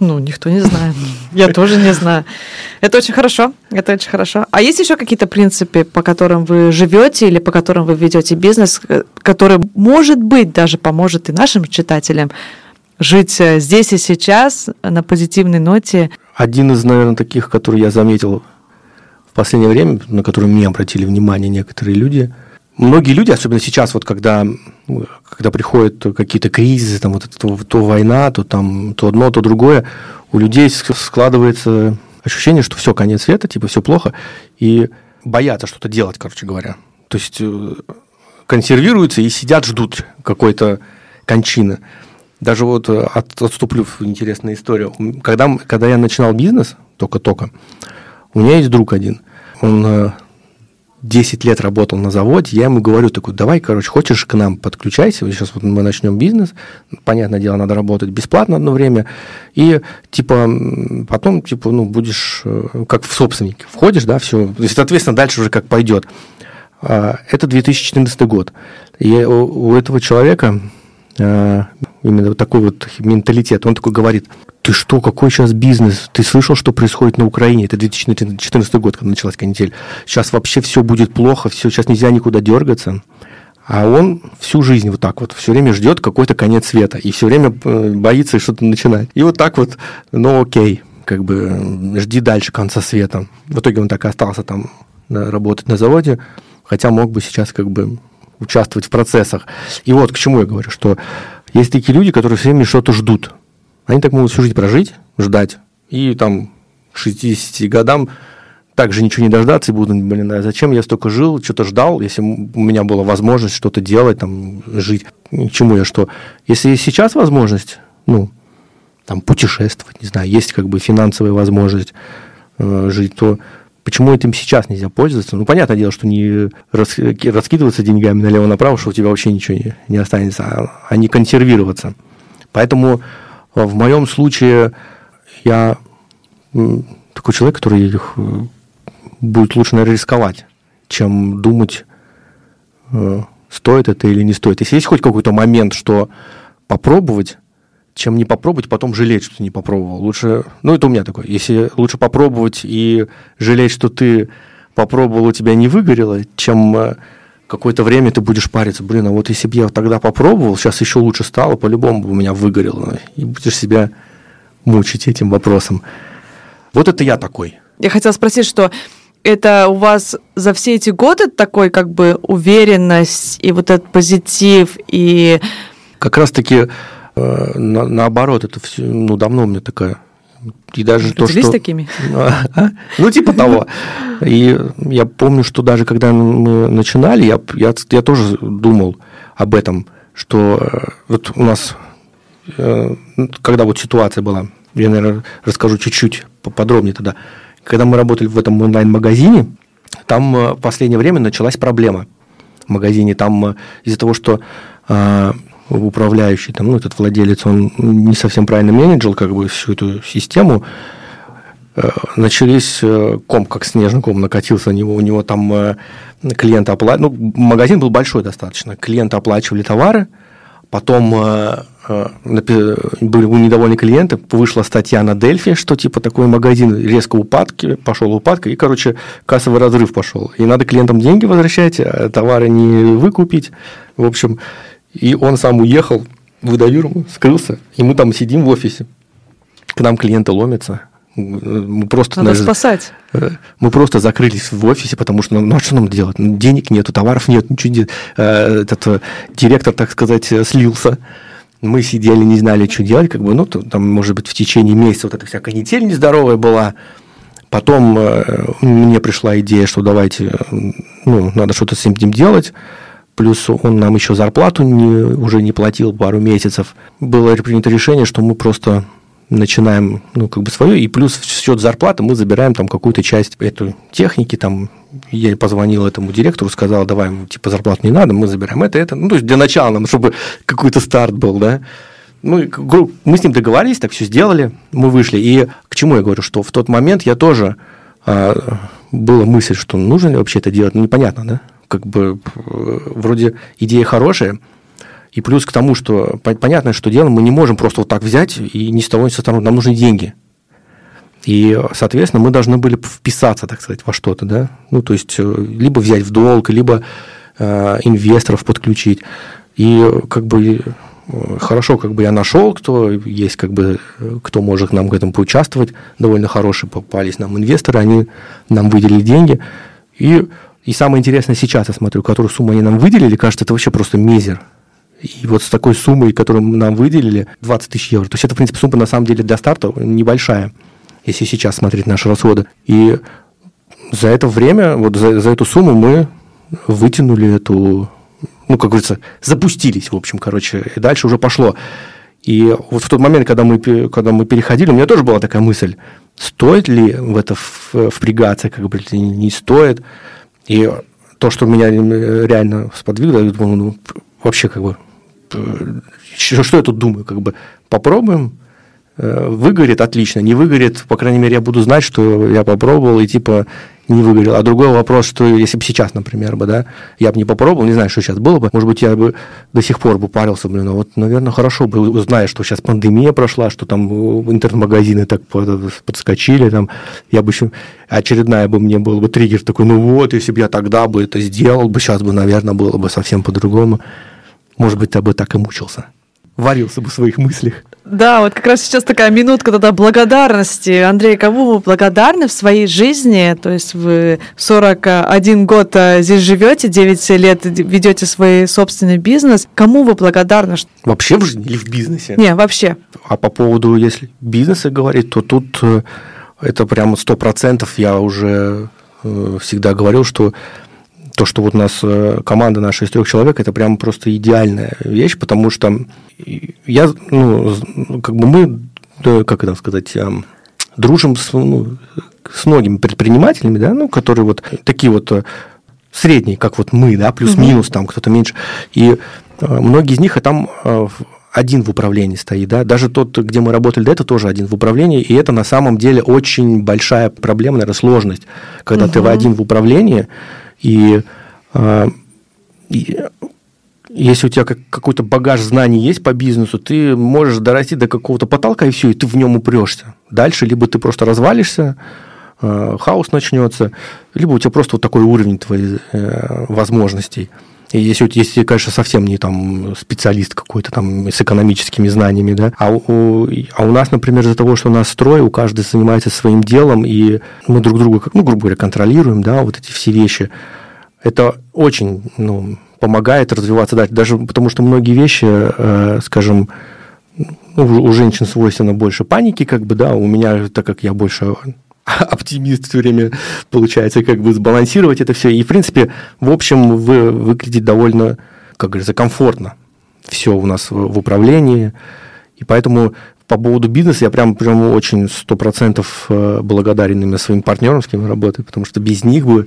Ну, никто не знает. Я тоже не знаю. Это очень хорошо. Это очень хорошо. А есть еще какие-то принципы, по которым вы живете или по которым вы ведете бизнес, который, может быть, даже поможет и нашим читателям жить здесь и сейчас на позитивной ноте? Один из, наверное, таких, который я заметил в последнее время, на которые мне обратили внимание некоторые люди, многие люди, особенно сейчас, вот когда, когда приходят какие-то кризисы, там вот то, то война, то там то одно, то другое, у людей складывается ощущение, что все, конец света, типа все плохо, и боятся что-то делать, короче говоря. То есть э, консервируются и сидят, ждут какой-то кончины. Даже вот э, от, отступлю в интересную историю. Когда, когда я начинал бизнес, только-только, у меня есть друг один, он 10 э, лет работал на заводе, я ему говорю такой, давай, короче, хочешь к нам подключайся, сейчас вот мы начнем бизнес, понятное дело, надо работать бесплатно одно время, и типа потом, типа, ну, будешь э, как в собственнике, входишь, да, все, то есть, соответственно, дальше уже как пойдет. А, это 2014 год. И у этого человека э, именно такой вот менталитет, он такой говорит, ты что, какой сейчас бизнес? Ты слышал, что происходит на Украине? Это 2014 год, когда началась канитель. Сейчас вообще все будет плохо, все, сейчас нельзя никуда дергаться. А он всю жизнь вот так вот, все время ждет какой-то конец света, и все время э, боится что-то начинать. И вот так вот, ну окей, как бы жди дальше конца света. В итоге он так и остался там работать на заводе, хотя мог бы сейчас как бы участвовать в процессах. И вот к чему я говорю, что есть такие люди, которые все время что-то ждут. Они так могут всю жизнь прожить, ждать, и там к 60 годам также ничего не дождаться и будут, блин, а зачем я столько жил, что-то ждал, если у меня была возможность что-то делать, там, жить, чему я что. Если сейчас возможность, ну, там, путешествовать, не знаю, есть как бы финансовая возможность э, жить, то почему этим сейчас нельзя пользоваться? Ну, понятное дело, что не раскидываться деньгами налево-направо, что у тебя вообще ничего не, не останется, а, а не консервироваться. Поэтому в моем случае я такой человек, который э, будет лучше, наверное, рисковать, чем думать, э, стоит это или не стоит. Если есть хоть какой-то момент, что попробовать, чем не попробовать, потом жалеть, что ты не попробовал. Лучше, ну это у меня такое, если лучше попробовать и жалеть, что ты попробовал, у тебя не выгорело, чем э, какое-то время ты будешь париться, блин, а вот если бы я тогда попробовал, сейчас еще лучше стало, по-любому бы у меня выгорело. И будешь себя мучить этим вопросом. Вот это я такой. Я хотела спросить, что это у вас за все эти годы такой как бы уверенность и вот этот позитив и... Как раз-таки на, наоборот, это все, ну, давно у меня такая и даже то, что... такими? А? Ну, типа того. И я помню, что даже когда мы начинали, я, я, я тоже думал об этом, что э, вот у нас, э, когда вот ситуация была, я, наверное, расскажу чуть-чуть поподробнее тогда. Когда мы работали в этом онлайн-магазине, там э, в последнее время началась проблема в магазине. Там из-за того, что управляющий, там, ну, этот владелец, он не совсем правильно менеджер как бы всю эту систему, э, начались э, ком, как снежный ком накатился на него, у него там э, клиенты оплачивали, ну, магазин был большой достаточно, клиенты оплачивали товары, потом были недовольны клиенты, вышла статья на Дельфи, что типа такой магазин резко упадки, пошел упадка, и, короче, кассовый разрыв пошел. И надо клиентам деньги возвращать, а товары не выкупить. В общем, и он сам уехал в Выдавиру, скрылся, и мы там сидим в офисе. К нам клиенты ломятся. Мы просто, Надо даже, спасать. Э, мы просто закрылись в офисе, потому что ну, а что нам делать? Ну, денег нету, товаров нет, ничего нет. Э, этот э, директор, так сказать, слился. Мы сидели, не знали, что делать, как бы, ну, там, может быть, в течение месяца вот эта вся канитель нездоровая была. Потом мне пришла идея, что давайте, ну, надо что-то с этим делать плюс он нам еще зарплату не, уже не платил пару месяцев. Было принято решение, что мы просто начинаем, ну, как бы свое, и плюс в счет зарплаты мы забираем там какую-то часть этой техники, там, я позвонил этому директору, сказал, давай, типа, зарплату не надо, мы забираем это, это, ну, то есть для начала нам, чтобы какой-то старт был, да. Ну, мы с ним договорились, так все сделали, мы вышли. И к чему я говорю, что в тот момент я тоже а, была мысль, что нужно ли вообще это делать, ну, непонятно, да как бы э, вроде идея хорошая, и плюс к тому, что понятно, что делаем, мы не можем просто вот так взять и ни с того ни со стороны, нам нужны деньги. И, соответственно, мы должны были вписаться, так сказать, во что-то, да, ну, то есть, э, либо взять в долг, либо э, инвесторов подключить. И как бы э, хорошо, как бы я нашел, кто есть, как бы, кто может нам к этому поучаствовать, довольно хорошие попались нам инвесторы, они нам выделили деньги, и и самое интересное сейчас, я смотрю, которую сумму они нам выделили, кажется, это вообще просто мизер. И вот с такой суммой, которую нам выделили, 20 тысяч евро. То есть это, в принципе, сумма на самом деле для старта небольшая, если сейчас смотреть наши расходы. И за это время, вот за, за эту сумму мы вытянули эту, ну, как говорится, запустились, в общем, короче, и дальше уже пошло. И вот в тот момент, когда мы, когда мы переходили, у меня тоже была такая мысль, стоит ли в это впрягаться, как бы не стоит. И то, что меня реально сподвигло, я думал, ну, вообще как бы, что я тут думаю, как бы, попробуем, э, выгорит, отлично, не выгорит, по крайней мере, я буду знать, что я попробовал, и типа не выгорел. А другой вопрос, что если бы сейчас, например, бы, да, я бы не попробовал, не знаю, что сейчас было бы, может быть, я бы до сих пор бы парился, блин, ну вот, наверное, хорошо бы, зная, что сейчас пандемия прошла, что там интернет-магазины так подскочили, там, я бы еще, очередная бы мне был бы триггер такой, ну вот, если бы я тогда бы это сделал бы, сейчас бы, наверное, было бы совсем по-другому. Может быть, я бы так и мучился варился бы в своих мыслях. Да, вот как раз сейчас такая минутка тогда благодарности. Андрей, кому вы благодарны в своей жизни? То есть вы 41 год э, здесь живете, 9 лет ведете свой собственный бизнес. Кому вы благодарны? Вообще в жизни или в бизнесе? Не, вообще. А по поводу, если бизнеса говорить, то тут э, это прямо сто процентов я уже э, всегда говорил, что то, что вот у нас э, команда наша из трех человек, это прям просто идеальная вещь, потому что я, ну, как бы мы, как это сказать, дружим с, ну, с многими предпринимателями, да, ну, которые вот такие вот э, средние, как вот мы, да, плюс-минус, там кто-то меньше. И э, многие из них, а там один в управлении стоит, да, даже тот, где мы работали до этого, тоже один в управлении, и это на самом деле очень большая проблема, наверное, сложность, когда угу. ты один в управлении, и, э, и если у тебя как, какой-то багаж знаний есть по бизнесу, ты можешь дорасти до какого-то потолка, и все, и ты в нем упрешься. Дальше либо ты просто развалишься, хаос начнется, либо у тебя просто вот такой уровень твоих возможностей – и если, если, конечно, совсем не там специалист какой-то там с экономическими знаниями, да, а у, а у нас, например, из-за того, что у нас строй, у каждого занимается своим делом, и мы друг друга, ну, грубо говоря, контролируем, да, вот эти все вещи, это очень, ну, помогает развиваться дальше, даже потому что многие вещи, э, скажем, ну, у женщин свойственно больше паники, как бы, да, у меня, так как я больше оптимист все время получается как бы сбалансировать это все. И, в принципе, в общем, вы, выглядит довольно, как говорится, комфортно все у нас в, управлении. И поэтому по поводу бизнеса я прям, прям очень сто процентов э, благодарен именно своим партнерам, с кем я работаю, потому что без них бы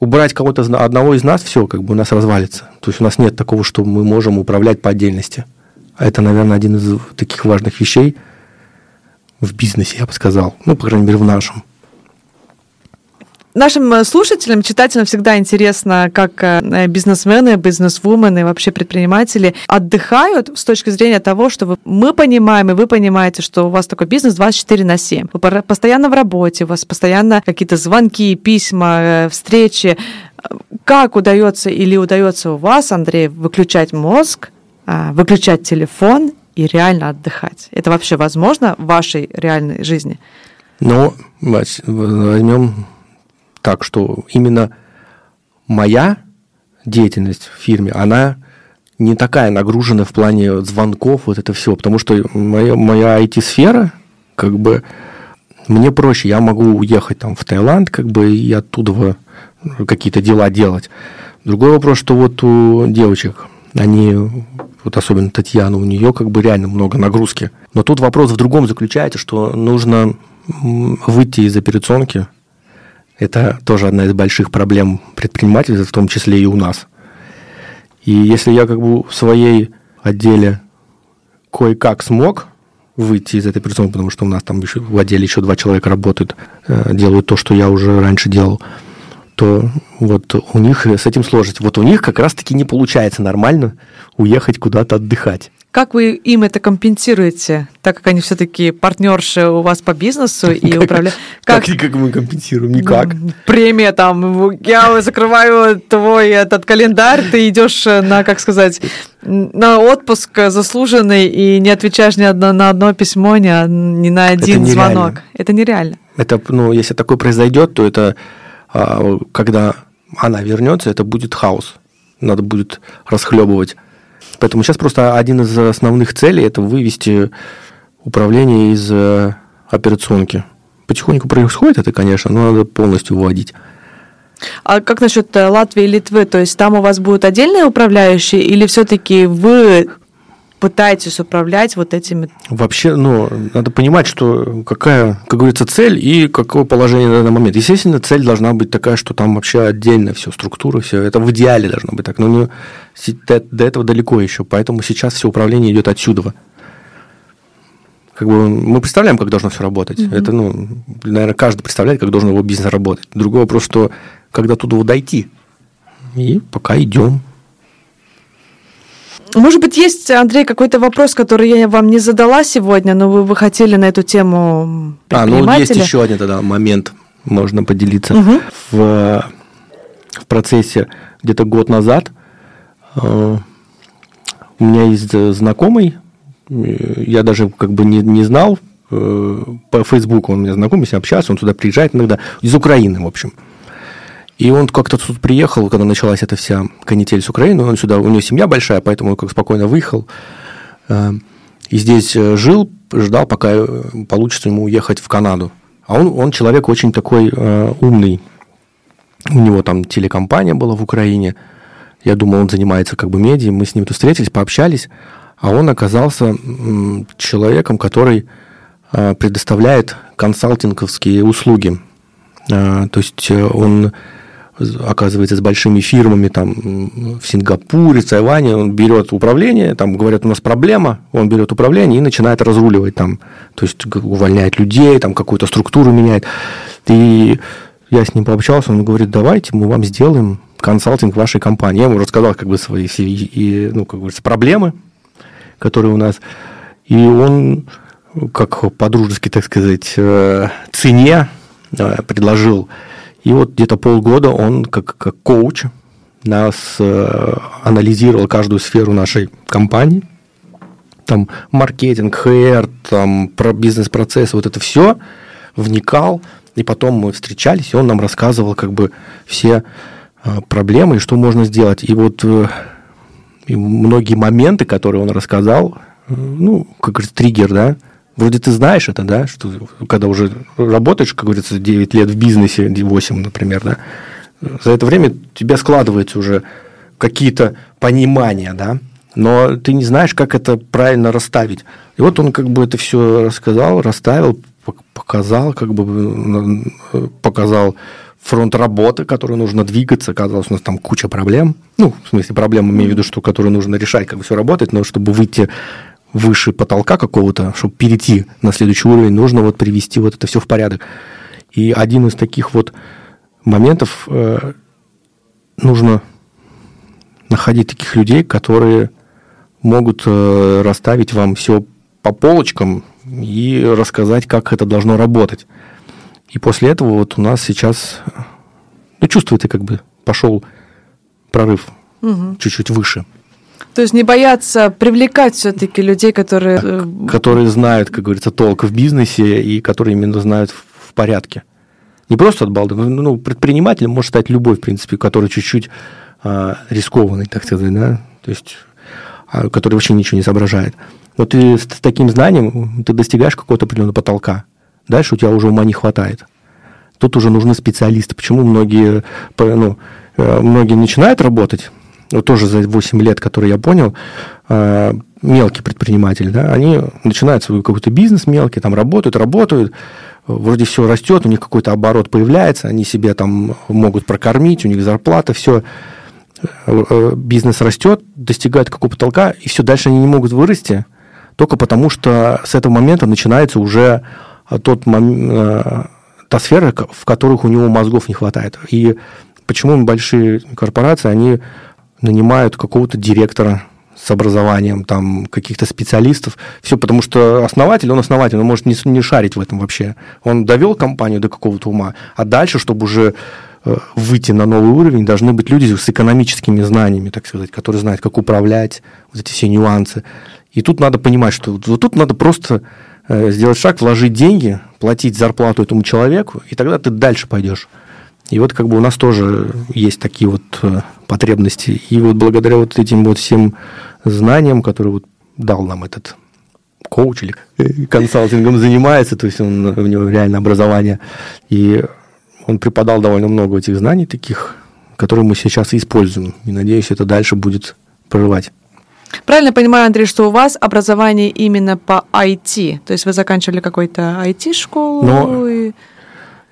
убрать кого-то одного из нас, все, как бы у нас развалится. То есть у нас нет такого, что мы можем управлять по отдельности. А это, наверное, один из таких важных вещей – в бизнесе, я бы сказал. Ну, по крайней мере, в нашем. Нашим э, слушателям, читателям всегда интересно, как э, бизнесмены, бизнесвумены, вообще предприниматели отдыхают с точки зрения того, что мы понимаем, и вы понимаете, что у вас такой бизнес 24 на 7. Вы постоянно в работе, у вас постоянно какие-то звонки, письма, э, встречи. Как удается или удается у вас, Андрей, выключать мозг, выключать телефон и реально отдыхать. Это вообще возможно в вашей реальной жизни? Ну, возьмем так, что именно моя деятельность в фирме, она не такая нагружена в плане звонков, вот это все, потому что моя, моя IT-сфера, как бы, мне проще, я могу уехать там в Таиланд, как бы, и оттуда какие-то дела делать. Другой вопрос, что вот у девочек, они, вот особенно Татьяна, у нее как бы реально много нагрузки. Но тут вопрос в другом заключается, что нужно выйти из операционки. Это тоже одна из больших проблем предпринимателей, в том числе и у нас. И если я как бы в своей отделе кое-как смог выйти из этой операционки, потому что у нас там еще в отделе еще два человека работают, э, делают то, что я уже раньше делал – то вот у них с этим сложность. Вот у них как раз-таки не получается нормально уехать куда-то отдыхать. Как вы им это компенсируете, так как они все-таки партнерши у вас по бизнесу и управляют? Как, как, как мы компенсируем? Никак. Премия там, я закрываю твой этот календарь, ты идешь на, как сказать, на отпуск заслуженный и не отвечаешь ни одно, на одно письмо, ни, ни на один это звонок. Это нереально. Это, ну, если такое произойдет, то это когда она вернется, это будет хаос. Надо будет расхлебывать. Поэтому сейчас просто один из основных целей это вывести управление из э, операционки. Потихоньку происходит это, конечно, но надо полностью вводить. А как насчет э, Латвии и Литвы? То есть там у вас будут отдельные управляющие, или все-таки вы пытаетесь управлять вот этими... Вообще, ну, надо понимать, что какая, как говорится, цель и какое положение на данный момент. Естественно, цель должна быть такая, что там вообще отдельно все, структура, все. Это в идеале должно быть так. Но не, до, до этого далеко еще. Поэтому сейчас все управление идет отсюда. Как бы мы представляем, как должно все работать. Mm-hmm. Это, ну, наверное, каждый представляет, как должен его бизнес работать. Другой вопрос, что когда туда дойти. И пока идем. Может быть, есть, Андрей, какой-то вопрос, который я вам не задала сегодня, но вы, вы хотели на эту тему А, ну есть еще один тогда момент, можно поделиться. Угу. В, в процессе где-то год назад э, у меня есть знакомый, я даже как бы не, не знал, э, по Фейсбуку он меня знакомый, с ним общался, он туда приезжает иногда, из Украины, в общем. И он как-то тут приехал, когда началась эта вся канитель с Украины, он сюда, у него семья большая, поэтому он как спокойно выехал. Э, и здесь э, жил, ждал, пока э, получится ему уехать в Канаду. А он, он человек очень такой умный. У него там телекомпания была в Украине. Я думал, он занимается как бы медиа. Мы с ним тут встретились, пообщались. А он оказался человеком, который предоставляет консалтинговские услуги. То есть он оказывается, с большими фирмами там в Сингапуре, Тайване, он берет управление, там говорят, у нас проблема, он берет управление и начинает разруливать там, то есть увольняет людей, там какую-то структуру меняет. И я с ним пообщался, он говорит, давайте мы вам сделаем консалтинг вашей компании. Я ему рассказал как бы свои и, ну, как говорится, проблемы, которые у нас. И он, как по-дружески, так сказать, э, цене э, предложил. И вот где-то полгода он как, как коуч нас э, анализировал каждую сферу нашей компании, там маркетинг, HR, там про бизнес-процесс, вот это все, вникал, и потом мы встречались, и он нам рассказывал как бы все э, проблемы и что можно сделать. И вот э, и многие моменты, которые он рассказал, э, ну, как говорится, триггер, да, вроде ты знаешь это, да, что когда уже работаешь, как говорится, 9 лет в бизнесе, 8, например, да, за это время у тебя складываются уже какие-то понимания, да, но ты не знаешь, как это правильно расставить. И вот он как бы это все рассказал, расставил, показал, как бы показал фронт работы, который нужно двигаться. Оказалось, у нас там куча проблем. Ну, в смысле, проблем имею в виду, что которые нужно решать, как бы все работает, но чтобы выйти выше потолка какого-то, чтобы перейти на следующий уровень, нужно вот привести вот это все в порядок. И один из таких вот моментов э, нужно находить таких людей, которые могут э, расставить вам все по полочкам и рассказать, как это должно работать. И после этого вот у нас сейчас, ну, чувствуете, как бы пошел прорыв угу. чуть-чуть выше. То есть не бояться привлекать все-таки людей, которые... Э, которые знают, как говорится, толк в бизнесе и которые именно знают в порядке. Не просто от балды, ну, предпринимателем может стать любой, в принципе, который чуть-чуть а, рискованный, так сказать, да, то есть, а, который вообще ничего не соображает. Но ты с таким знанием, ты достигаешь какого-то определенного потолка. Дальше у тебя уже ума не хватает. Тут уже нужны специалисты. Почему многие, ну, э, многие начинают работать, вот тоже за 8 лет, которые я понял, э, мелкие предприниматели, да, они начинают свой какой-то бизнес мелкий, там работают, работают, вроде все растет, у них какой-то оборот появляется, они себе там могут прокормить, у них зарплата, все, э, бизнес растет, достигает какого-то потолка, и все, дальше они не могут вырасти, только потому что с этого момента начинается уже тот момент, э, та сфера, в которых у него мозгов не хватает. И почему большие корпорации, они нанимают какого-то директора с образованием, там, каких-то специалистов. Все потому, что основатель, он основатель, он может не, не шарить в этом вообще. Он довел компанию до какого-то ума, а дальше, чтобы уже э, выйти на новый уровень, должны быть люди с экономическими знаниями, так сказать, которые знают, как управлять, вот эти все нюансы. И тут надо понимать, что вот тут надо просто э, сделать шаг, вложить деньги, платить зарплату этому человеку, и тогда ты дальше пойдешь. И вот как бы у нас тоже есть такие вот э, потребности. И вот благодаря вот этим вот всем знаниям, которые вот дал нам этот коуч или э, консалтингом занимается, то есть он, у него реально образование, и он преподал довольно много этих знаний таких, которые мы сейчас используем. И надеюсь, это дальше будет прорывать. Правильно понимаю, Андрей, что у вас образование именно по IT? То есть вы заканчивали какой-то IT-школу? Но, и...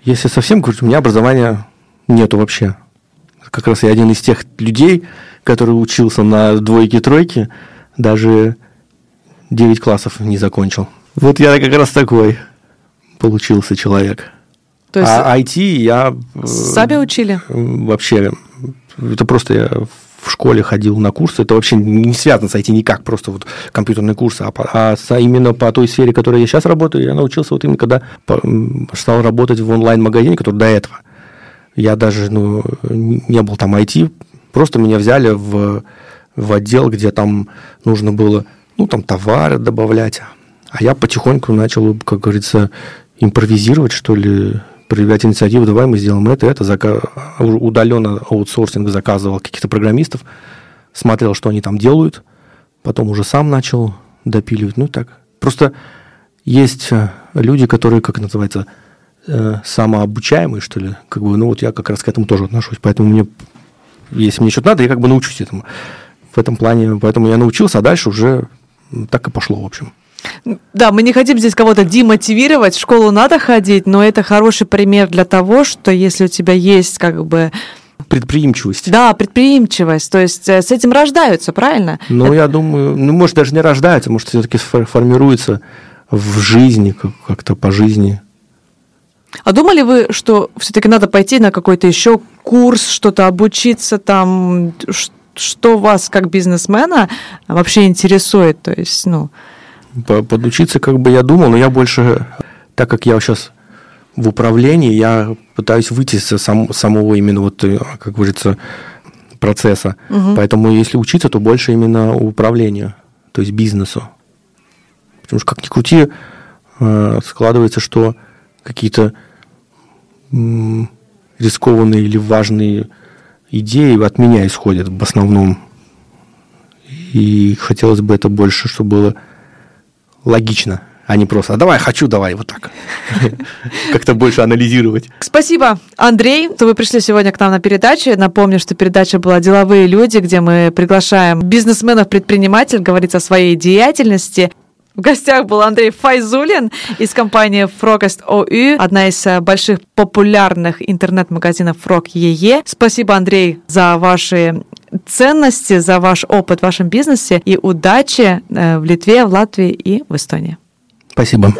если совсем говорить, у меня образования нету вообще. Как раз я один из тех людей, который учился на двойке-тройке, даже 9 классов не закончил. Вот я как раз такой получился человек. То есть а IT я... Э, сами учили? Вообще, это просто я в школе ходил на курсы, это вообще не связано с IT никак, просто вот компьютерные курсы, а, по, а именно по той сфере, в которой я сейчас работаю, я научился вот именно когда стал работать в онлайн-магазине, который до этого. Я даже ну, не был там IT, просто меня взяли в, в отдел, где там нужно было ну, там товары добавлять, а я потихоньку начал, как говорится, импровизировать, что ли, проявлять инициативу, давай мы сделаем это, это, зака... удаленно аутсорсинг заказывал каких-то программистов, смотрел, что они там делают, потом уже сам начал допиливать, ну так. Просто есть э, люди, которые, как называется, э, самообучаемые, что ли, как бы, ну вот я как раз к этому тоже отношусь, поэтому мне, если мне что-то надо, я как бы научусь этому. В этом плане, поэтому я научился, а дальше уже так и пошло, в общем. Да, мы не хотим здесь кого-то демотивировать, в школу надо ходить, но это хороший пример для того, что если у тебя есть как бы предприимчивость. Да, предприимчивость. То есть э, с этим рождаются, правильно? Ну, это... я думаю, ну, может, даже не рождаются, может, все-таки формируется в жизни, как-то по жизни. А думали вы, что все-таки надо пойти на какой-то еще курс, что-то обучиться там, что вас как бизнесмена вообще интересует? То есть, ну, подучиться как бы я думал, но я больше, так как я сейчас в управлении я пытаюсь выйти с сам, самого именно вот, э, как говорится, процесса. Угу. Поэтому если учиться, то больше именно управлению, то есть бизнесу. Потому что как ни крути, э, складывается, что какие-то рискованные или важные идеи от меня исходят в основном. И хотелось бы это больше, чтобы было логично а не просто «а давай, хочу, давай», вот так. Как-то больше анализировать. Спасибо, Андрей, что вы пришли сегодня к нам на передачу. Напомню, что передача была «Деловые люди», где мы приглашаем бизнесменов, предпринимателей говорить о своей деятельности. В гостях был Андрей Файзулин из компании Frogest OU, одна из э, больших популярных интернет-магазинов Frog EE. Спасибо, Андрей, за ваши ценности, за ваш опыт в вашем бизнесе и удачи э, в Литве, в Латвии и в Эстонии. Спасибо.